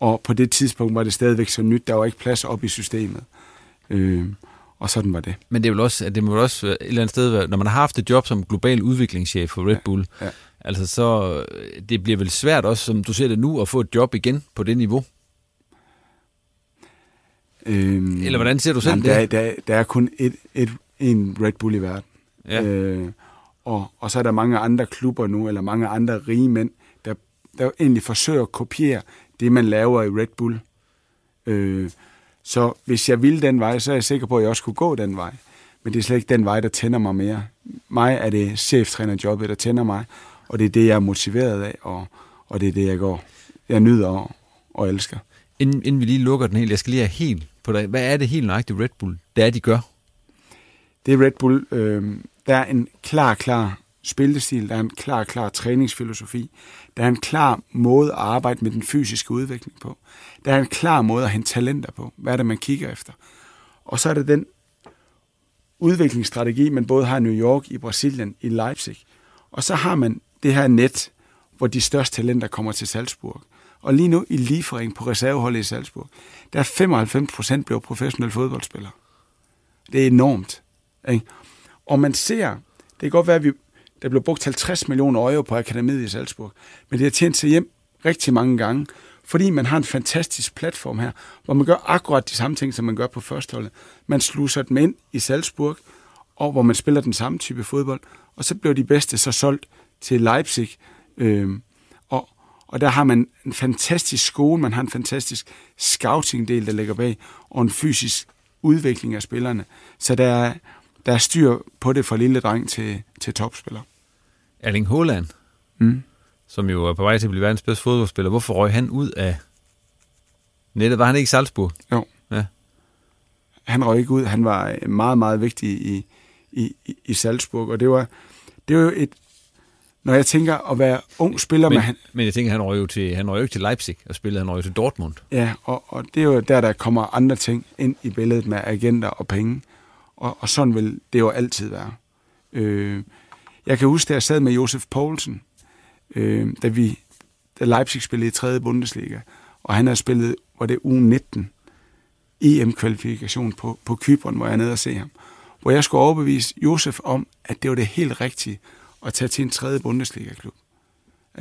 Og på det tidspunkt var det stadigvæk så nyt. Der var ikke plads op i systemet. Øh, og sådan var det. Men det er vel også, at det må vel også et eller andet sted, når man har haft et job som global udviklingschef for Red Bull, ja. altså så, øh, det bliver vel svært også, som du ser det nu, at få et job igen på det niveau. Øh, Eller hvordan ser du selv jamen, der, det? der, er- der er kun et, et, en Red Bull i verden. Ja. Øh, og, og så er der mange andre klubber nu, eller mange andre rige mænd, der, der egentlig forsøger at kopiere det, man laver i Red Bull. Øh, så hvis jeg ville den vej, så er jeg sikker på, at jeg også kunne gå den vej. Men det er slet ikke den vej, der tænder mig mere. Mig er det cheftrænerjobbet, der tænder mig, og det er det, jeg er motiveret af, og, og det er det, jeg går. Jeg nyder og, og elsker. Inden, inden vi lige lukker den helt, jeg skal lige have helt på dig. Hvad er det helt nøjagtigt Red Bull, det er, de gør? det er Red Bull. Øh, der er en klar, klar spillestil, der er en klar, klar træningsfilosofi, der er en klar måde at arbejde med den fysiske udvikling på. Der er en klar måde at hente talenter på. Hvad er det, man kigger efter? Og så er det den udviklingsstrategi, man både har i New York, i Brasilien, i Leipzig. Og så har man det her net, hvor de største talenter kommer til Salzburg. Og lige nu i Liefering på reserveholdet i Salzburg, der er 95 procent blevet professionelle fodboldspillere. Det er enormt. Ikke? Og man ser, det kan godt være, at vi, der blev brugt 50 millioner euro på akademiet i Salzburg, men det har tjent sig hjem rigtig mange gange, fordi man har en fantastisk platform her, hvor man gør akkurat de samme ting, som man gør på førsteholdet. Man sluser dem ind i Salzburg, og hvor man spiller den samme type fodbold, og så blev de bedste så solgt til Leipzig, øhm, og, og der har man en fantastisk skole, man har en fantastisk scouting-del, der ligger bag, og en fysisk udvikling af spillerne. Så der er, der er styr på det fra lille dreng til, til topspiller. Erling Haaland, Mm. som jo er på vej til at blive verdens bedste fodboldspiller, hvorfor røg han ud af nettet? Var han ikke i Salzburg? Jo. Ja. Han røg ikke ud. Han var meget, meget vigtig i, i, i- i Salzburg, og det var, det var jo et... Når jeg tænker at være ung spiller Men, med han, men jeg tænker, han røg jo til, han røg jo ikke til Leipzig og spillede, han røg jo til Dortmund. Ja, og, og det er jo der, der kommer andre ting ind i billedet med agenter og penge. Og, og sådan vil det jo altid være. Øh, jeg kan huske, da jeg sad med Josef Poulsen, øh, da, vi, da Leipzig spillede i 3. Bundesliga, og han havde spillet, var det uge 19, EM-kvalifikation på, på Kypern, hvor jeg er nede og se ham. Hvor jeg skulle overbevise Josef om, at det var det helt rigtige at tage til en 3. Bundesliga-klub.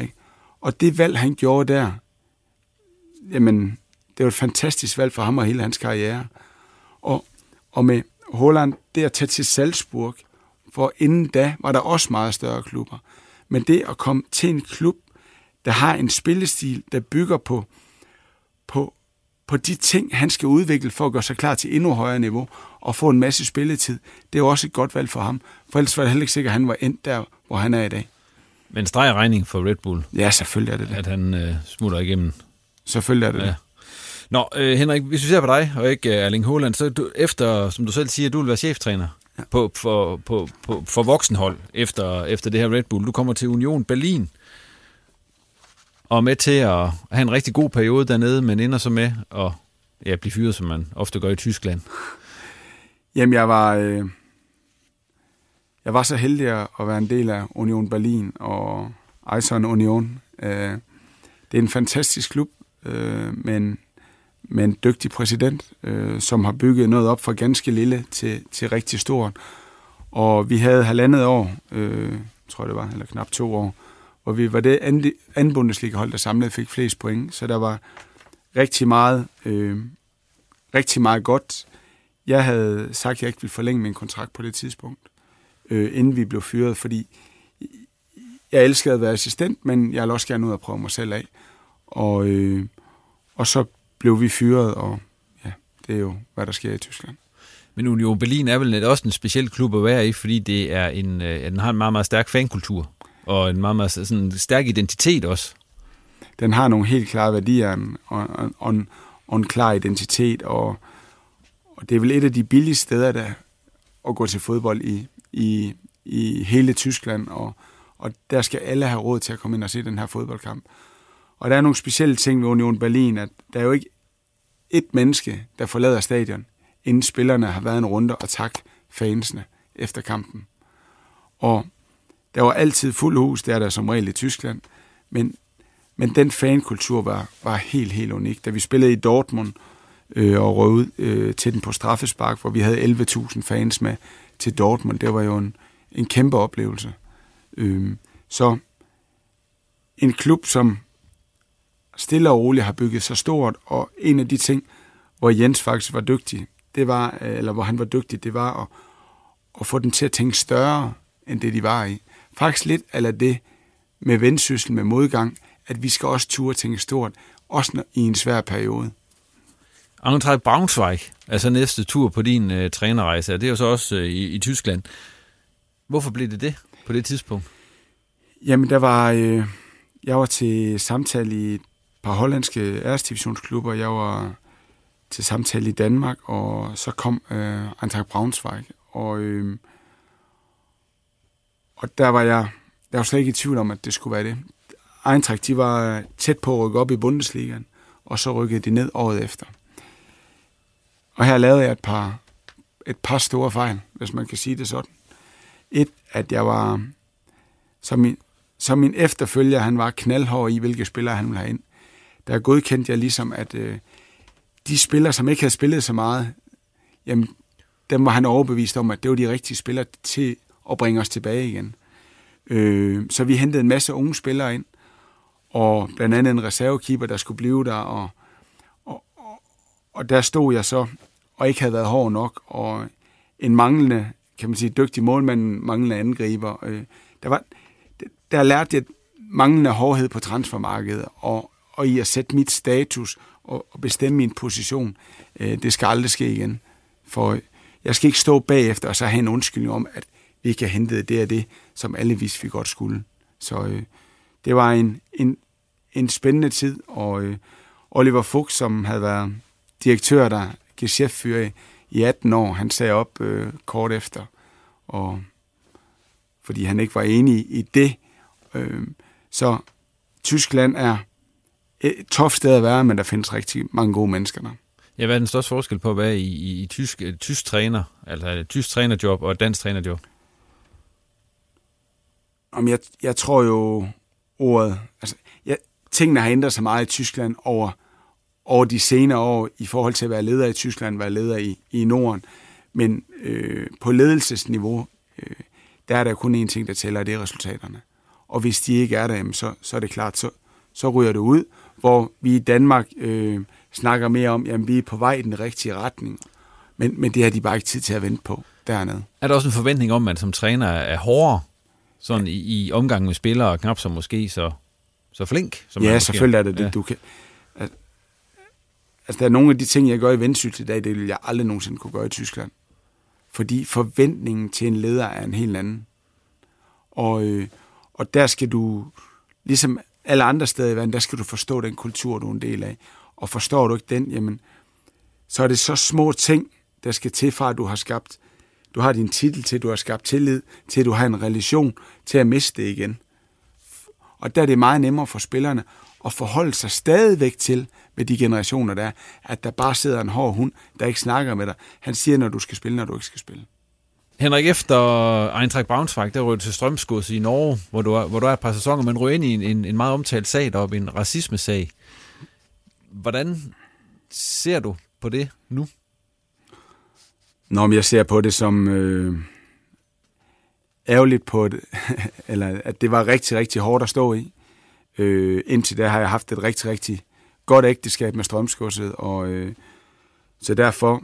Ikke? Og det valg, han gjorde der, jamen, det var et fantastisk valg for ham og hele hans karriere. Og, og med Holland, det at tage til Salzburg, for inden da var der også meget større klubber. Men det at komme til en klub, der har en spillestil, der bygger på, på, på de ting, han skal udvikle for at gøre sig klar til endnu højere niveau og få en masse spilletid, det er jo også et godt valg for ham. For ellers var det heller ikke sikkert, at han var endt der, hvor han er i dag. Men streg regning for Red Bull, Ja, selvfølgelig er det det. at han øh, smutter igennem. Selvfølgelig er det Ja. det. Nå, øh, Henrik, hvis vi ser på dig, og ikke øh, Erling Haaland, så du, efter, som du selv siger, du vil være cheftræner ja. på, for, på, på, for voksenhold efter, efter det her Red Bull. Du kommer til Union Berlin og er med til at have en rigtig god periode dernede, men ender så med at ja, blive fyret, som man ofte gør i Tyskland. Jamen, jeg var, øh, jeg var så heldig at være en del af Union Berlin og Eisern Union. Øh, det er en fantastisk klub øh, men med en dygtig præsident, øh, som har bygget noget op fra ganske lille til, til rigtig stort. Og vi havde halvandet år, øh, tror jeg det var, eller knap to år, hvor vi var det anden, anden Bundesliga-hold, der samlet fik flest point. Så der var rigtig meget, øh, rigtig meget godt. Jeg havde sagt, at jeg ikke ville forlænge min kontrakt på det tidspunkt, øh, inden vi blev fyret, fordi jeg elskede at være assistent, men jeg ville også gerne ud og prøve mig selv af. Og, øh, og så blev vi fyret, og ja, det er jo, hvad der sker i Tyskland. Men Union Berlin er vel også en speciel klub at være i, fordi det er en, øh, den har en meget, meget stærk fankultur, og en meget, meget sådan stærk identitet også. Den har nogle helt klare værdier, og, og, og, en, og en klar identitet, og, og det er vel et af de billige steder, der at gå til fodbold i, i, i hele Tyskland, og, og der skal alle have råd til at komme ind og se den her fodboldkamp. Og der er nogle specielle ting ved Union Berlin, at der er jo ikke et menneske, der forlader stadion, inden spillerne har været en runde og tak fansene efter kampen. Og der var altid fuld hus, der er der som regel i Tyskland, men, men den fankultur var, var helt, helt unik. Da vi spillede i Dortmund øh, og røg ud øh, til den på straffespark, hvor vi havde 11.000 fans med til Dortmund, det var jo en, en kæmpe oplevelse. Øh, så en klub, som stille og roligt har bygget sig stort, og en af de ting, hvor Jens faktisk var dygtig, det var, eller hvor han var dygtig, det var at, at få den til at tænke større, end det de var i. Faktisk lidt eller det med vendsyssel, med modgang, at vi skal også ture tænke stort, også i en svær periode. Eintracht Braunschweig, altså næste tur på din uh, trænerrejse, det er jo så også uh, i, i Tyskland. Hvorfor blev det det på det tidspunkt? Jamen, der var, øh, jeg var til samtale i par hollandske æresdivisionsklubber. Jeg var til samtale i Danmark, og så kom øh, Eintracht Braunschweig. Og, øh, og der var jeg, jeg var slet ikke i tvivl om, at det skulle være det. Eintracht, de var tæt på at rykke op i Bundesligaen, og så rykkede de ned året efter. Og her lavede jeg et par, et par store fejl, hvis man kan sige det sådan. Et, at jeg var, som min, som min efterfølger, han var knaldhård i, hvilke spillere han ville have ind. Der godkendte jeg ligesom, at øh, de spillere, som ikke havde spillet så meget, jamen, dem var han overbevist om, at det var de rigtige spillere til at bringe os tilbage igen. Øh, så vi hentede en masse unge spillere ind, og blandt andet en reservekeeper, der skulle blive der, og, og, og, og der stod jeg så, og ikke havde været hård nok, og en manglende, kan man sige, dygtig målmand, manglende angriber. Øh, der, var, der lærte jeg manglende hårdhed på transfermarkedet, og, og i at sætte mit status og, og bestemme min position. Øh, det skal aldrig ske igen. For jeg skal ikke stå bagefter og så have en undskyldning om, at vi ikke har hentet det og det, som alle vidste, vi godt skulle. Så øh, det var en, en, en spændende tid, og øh, Oliver Fuchs, som havde været direktør der, geschæftfyrer i 18 år, han sagde op øh, kort efter, og fordi han ikke var enig i det. Øh, så Tyskland er et tof sted at være, men der findes rigtig mange gode mennesker der. Ja, hvad er den største forskel på at være i, i, i tysk, tysk træner, altså et tysk trænerjob og et dansk trænerjob? Om jeg, jeg tror jo ordet, altså jeg, tingene har ændret sig meget i Tyskland over, over de senere år i forhold til at være leder i Tyskland, være leder i, i Norden. Men øh, på ledelsesniveau, øh, der er der kun én ting, der tæller, og det er resultaterne. Og hvis de ikke er der, så, så er det klart, så, så ryger det ud, hvor vi i Danmark øh, snakker mere om, at vi er på vej i den rigtige retning. Men, men det har de bare ikke tid til at vente på dernede. Er der også en forventning om, at man som træner er hårdere sådan ja. i, i omgang med spillere, og knap så måske så, så flink? Som ja, man selvfølgelig er det det. Ja. Du kan, altså, altså, der er nogle af de ting, jeg gør i vendsygt i dag, det vil jeg aldrig nogensinde kunne gøre i Tyskland. Fordi forventningen til en leder er en helt anden. Og, øh, og der skal du, ligesom alle andre steder i verden, der skal du forstå den kultur, du er en del af. Og forstår du ikke den, jamen, så er det så små ting, der skal til fra, at du har skabt, du har din titel til, du har skabt tillid, til at du har en relation, til at miste det igen. Og der er det meget nemmere for spillerne at forholde sig stadigvæk til, med de generationer der er, at der bare sidder en hård hund, der ikke snakker med dig. Han siger, når du skal spille, når du ikke skal spille. Henrik, efter Eintracht Braunschweig, der røg til Strømsgods i Norge, hvor du, er, hvor du er et par sæsoner, men røg ind i en, en, en meget omtalt sag deroppe, en racismesag. Hvordan ser du på det nu? Nå, men jeg ser på det som øh, ærgerligt på det, eller at det var rigtig, rigtig hårdt at stå i. Øh, indtil da har jeg haft et rigtig, rigtig godt ægteskab med Strømsgodset, og øh, så derfor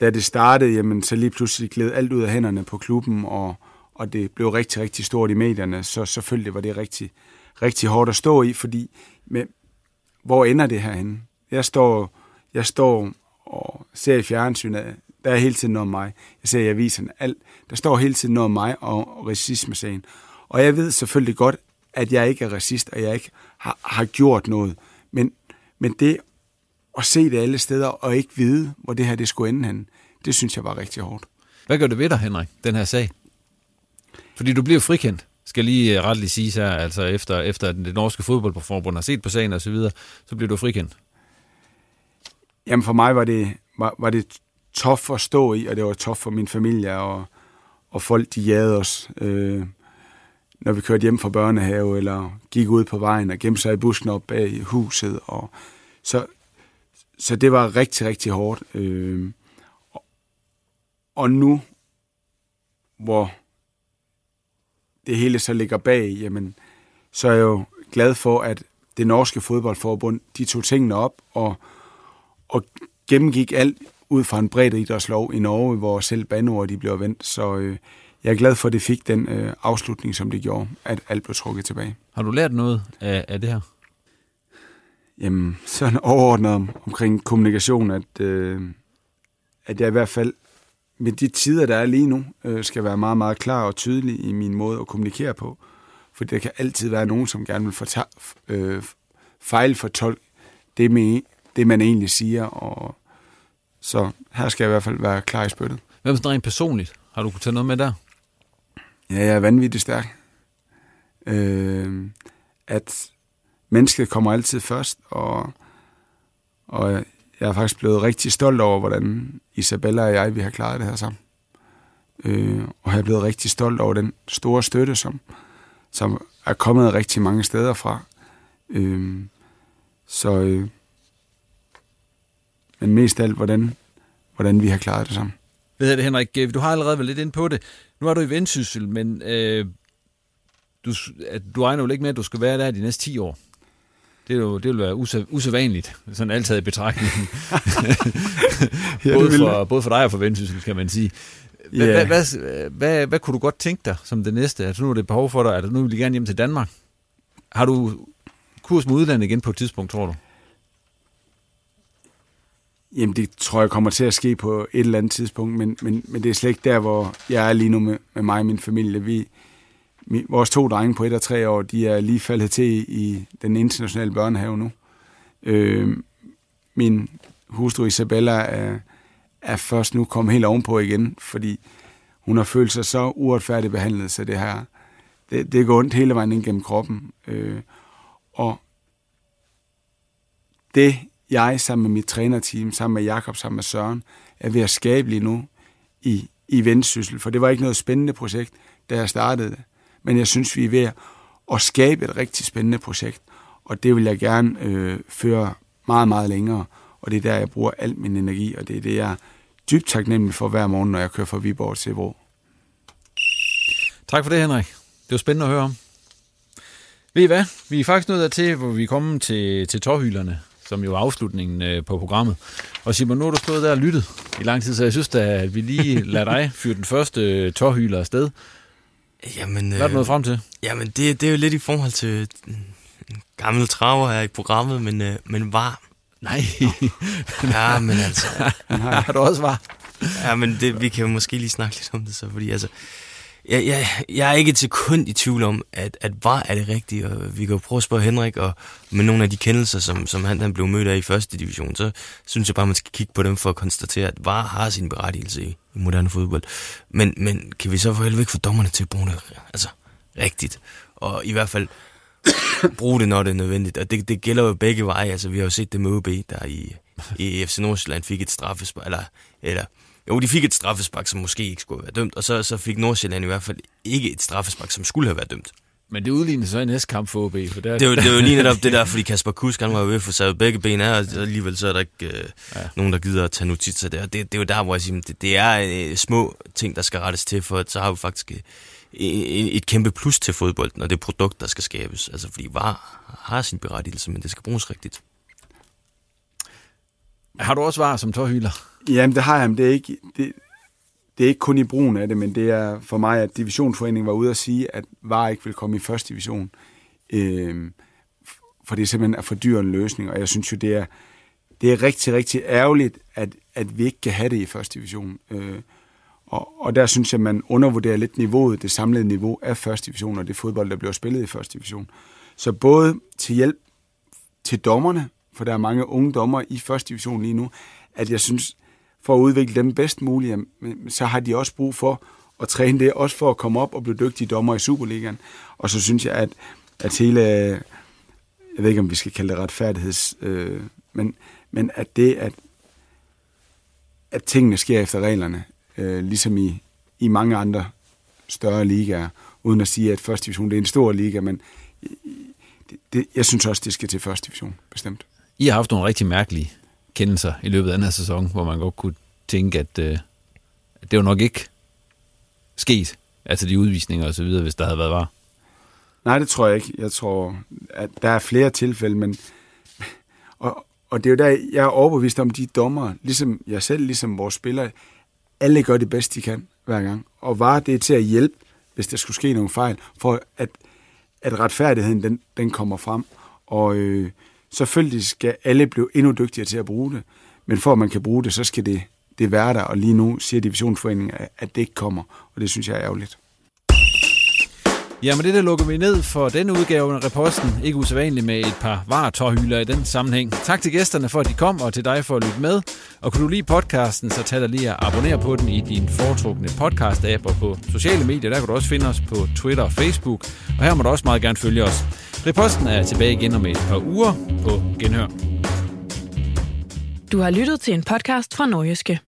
da det startede, jamen, så lige pludselig gled alt ud af hænderne på klubben, og, og det blev rigtig, rigtig stort i medierne, så selvfølgelig var det rigtig, rigtig hårdt at stå i, fordi men, hvor ender det herhenne? Jeg står, jeg står og ser i fjernsynet der er hele tiden noget om mig. Jeg ser i avisen, alt, der står hele tiden noget om mig og racisme-sagen. Og jeg ved selvfølgelig godt, at jeg ikke er racist, og jeg ikke har, har gjort noget. Men, men det at se det alle steder, og ikke vide, hvor det her det skulle ende hen, det synes jeg var rigtig hårdt. Hvad gør det ved dig, Henrik, den her sag? Fordi du bliver frikendt, skal lige øh, retteligt sige her, altså efter, efter at det norske fodboldforbund har set på sagen og så videre, så bliver du frikendt. Jamen for mig var det, var, var det tof at stå i, og det var tof for min familie, og, og folk de jagede os, øh, når vi kørte hjem fra børnehave, eller gik ud på vejen og gemte sig i busken op bag huset. Og, så, så det var rigtig, rigtig hårdt. Øh, og, nu, hvor det hele så ligger bag, jamen, så er jeg jo glad for, at det norske fodboldforbund, de tog tingene op og, og gennemgik alt ud fra en bredt idrætslov i Norge, hvor selv bandord de blev vendt. Så øh, jeg er glad for, at det fik den øh, afslutning, som det gjorde, at alt blev trukket tilbage. Har du lært noget af, af det her? Jamen, sådan overordnet om, omkring kommunikation, at, øh, at jeg i hvert fald med de tider, der er lige nu, øh, skal være meget, meget klar og tydelig i min måde at kommunikere på. For der kan altid være nogen, som gerne vil forta- øh, fejlfortolke det, med, det, man egentlig siger. Og så her skal jeg i hvert fald være klar i spyttet. Hvem er rent personligt? Har du kunnet tage noget med der? Ja, jeg er vanvittigt stærk. Øh, at mennesket kommer altid først, og, og jeg er faktisk blevet rigtig stolt over, hvordan Isabella og jeg, vi har klaret det her sammen. Øh, og jeg er blevet rigtig stolt over den store støtte, som, som er kommet rigtig mange steder fra. Øh, så, øh, men mest af alt, hvordan, hvordan vi har klaret det sammen. Ved det, Henrik, øh, du har allerede været lidt ind på det. Nu er du i Vendsyssel, men øh, du, du regner jo ikke med, at du skal være der de næste 10 år. Det, er jo, det vil være usædvanligt, sådan altid i betragtning. ja, både, for, både for dig og for Vendsyssel, kan man sige. Hvad, yeah. hvad, hvad, hvad, hvad kunne du godt tænke dig som det næste? Altså, nu er det behov for dig, altså, nu vil du gerne hjem til Danmark. Har du kurs med udlandet igen på et tidspunkt, tror du? Jamen, det tror jeg kommer til at ske på et eller andet tidspunkt, men, men, men det er slet ikke der, hvor jeg er lige nu med, med mig og min familie. Vi, vores to drenge på et og tre år, de er lige faldet til i den internationale børnehave nu. Øh, min hustru Isabella er, er først nu kommet helt ovenpå igen, fordi hun har følt sig så uretfærdigt behandlet, så det her, det, det går ondt hele vejen ind gennem kroppen. Øh, og det, jeg sammen med mit trænerteam, sammen med Jakob, sammen med Søren, er ved at skabe lige nu i, i Vendsyssel. For det var ikke noget spændende projekt, da jeg startede men jeg synes, vi er ved at skabe et rigtig spændende projekt. Og det vil jeg gerne øh, føre meget, meget længere. Og det er der, jeg bruger al min energi, og det er det, jeg er dybt taknemmelig for hver morgen, når jeg kører fra Viborg til Vrå. Tak for det, Henrik. Det var spændende at høre om. Ved I hvad? Vi er faktisk nået til, hvor vi er kommet til, til tårhylerne som jo er afslutningen øh, på programmet. Og Simon, nu har du stået der og lyttet i lang tid, så jeg synes da, at vi lige lader dig fyre den første øh, tårhyler afsted. Jamen, Hvad er du nået frem til? Jamen, det, det er jo lidt i forhold til en gammel traver her i programmet, men, øh, men var. Nej. ja, men altså. har du også var? Ja, men det, vi kan jo måske lige snakke lidt om det så, fordi altså, jeg, jeg, jeg er ikke til kun i tvivl om, at, at var er det rigtigt, og vi kan jo prøve at spørge Henrik, og med nogle af de kendelser, som, som han, han blev mødt af i første division, så synes jeg bare, man skal kigge på dem for at konstatere, at var har sin berettigelse i, i moderne fodbold. Men, men kan vi så for helvede ikke få dommerne til at bruge det altså, rigtigt? Og i hvert fald bruge det, når det er nødvendigt. Og det, det gælder jo begge veje. Altså, vi har jo set det med OB, der i, i FC Nordsjælland fik et straffespark, eller, eller jo, de fik et straffespark, som måske ikke skulle være dømt, og så, så fik Nordsjælland i hvert fald ikke et straffespark, som skulle have været dømt. Men det udlignede så i næste kamp for OB. For der... det, var, det var lige netop det der, fordi Kasper Kusk, han var ved at få sat begge ben af, og alligevel så er der ikke øh, ja. nogen, der gider at tage notitser der. Det, det er jo der, hvor jeg siger, det, det er øh, små ting, der skal rettes til, for så har vi faktisk øh, et kæmpe plus til fodbolden, og det produkt, der skal skabes. Altså, fordi VAR har sin berettigelse, men det skal bruges rigtigt. Har du også var som tårhyler? Jamen, det har jeg, men det er ikke... Det, det er ikke kun i brugen af det, men det er for mig, at divisionsforeningen var ude at sige, at VAR ikke vil komme i første division. Øh, for det er simpelthen at for dyr en løsning, og jeg synes jo, det er, det er rigtig, rigtig ærgerligt, at at vi ikke kan have det i første division. Øh, og, og der synes jeg, man undervurderer lidt niveauet, det samlede niveau af første division, og det fodbold, der bliver spillet i første division. Så både til hjælp til dommerne, for der er mange unge dommer i første division lige nu, at jeg synes, for at udvikle dem bedst muligt, så har de også brug for at træne det, også for at komme op og blive dygtige dommer i Superligaen. Og så synes jeg, at, at hele, jeg ved ikke, om vi skal kalde det retfærdigheds, øh, men, men at det, at, at tingene sker efter reglerne, øh, ligesom i, i mange andre større ligaer, uden at sige, at første division det er en stor liga, men det, det, jeg synes også, det skal til første division, bestemt. I har haft nogle rigtig mærkelige kendelser i løbet af den her sæson, hvor man godt kunne tænke, at, øh, det var nok ikke sket, altså de udvisninger og så videre, hvis der havde været var. Nej, det tror jeg ikke. Jeg tror, at der er flere tilfælde, men og, og det er jo der, jeg er overbevist om de dommer, ligesom jeg selv, ligesom vores spillere, alle gør det bedst, de kan hver gang. Og var det til at hjælpe, hvis der skulle ske nogle fejl, for at, at retfærdigheden den, den kommer frem. Og øh, selvfølgelig skal alle blive endnu dygtigere til at bruge det. Men for at man kan bruge det, så skal det, det være der. Og lige nu siger divisionsforeningen, at det ikke kommer. Og det synes jeg er ærgerligt. Ja, men det der lukker vi ned for denne udgave af Reposten. Ikke usædvanligt med et par varetårhylder i den sammenhæng. Tak til gæsterne for, at de kom, og til dig for at lytte med. Og kunne du lide podcasten, så tag dig lige at abonnere på den i din foretrukne podcast-app og på sociale medier. Der kan du også finde os på Twitter og Facebook. Og her må du også meget gerne følge os. Reposten er tilbage igen om et par uger på Genhør. Du har lyttet til en podcast fra Nordjyske.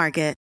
Market.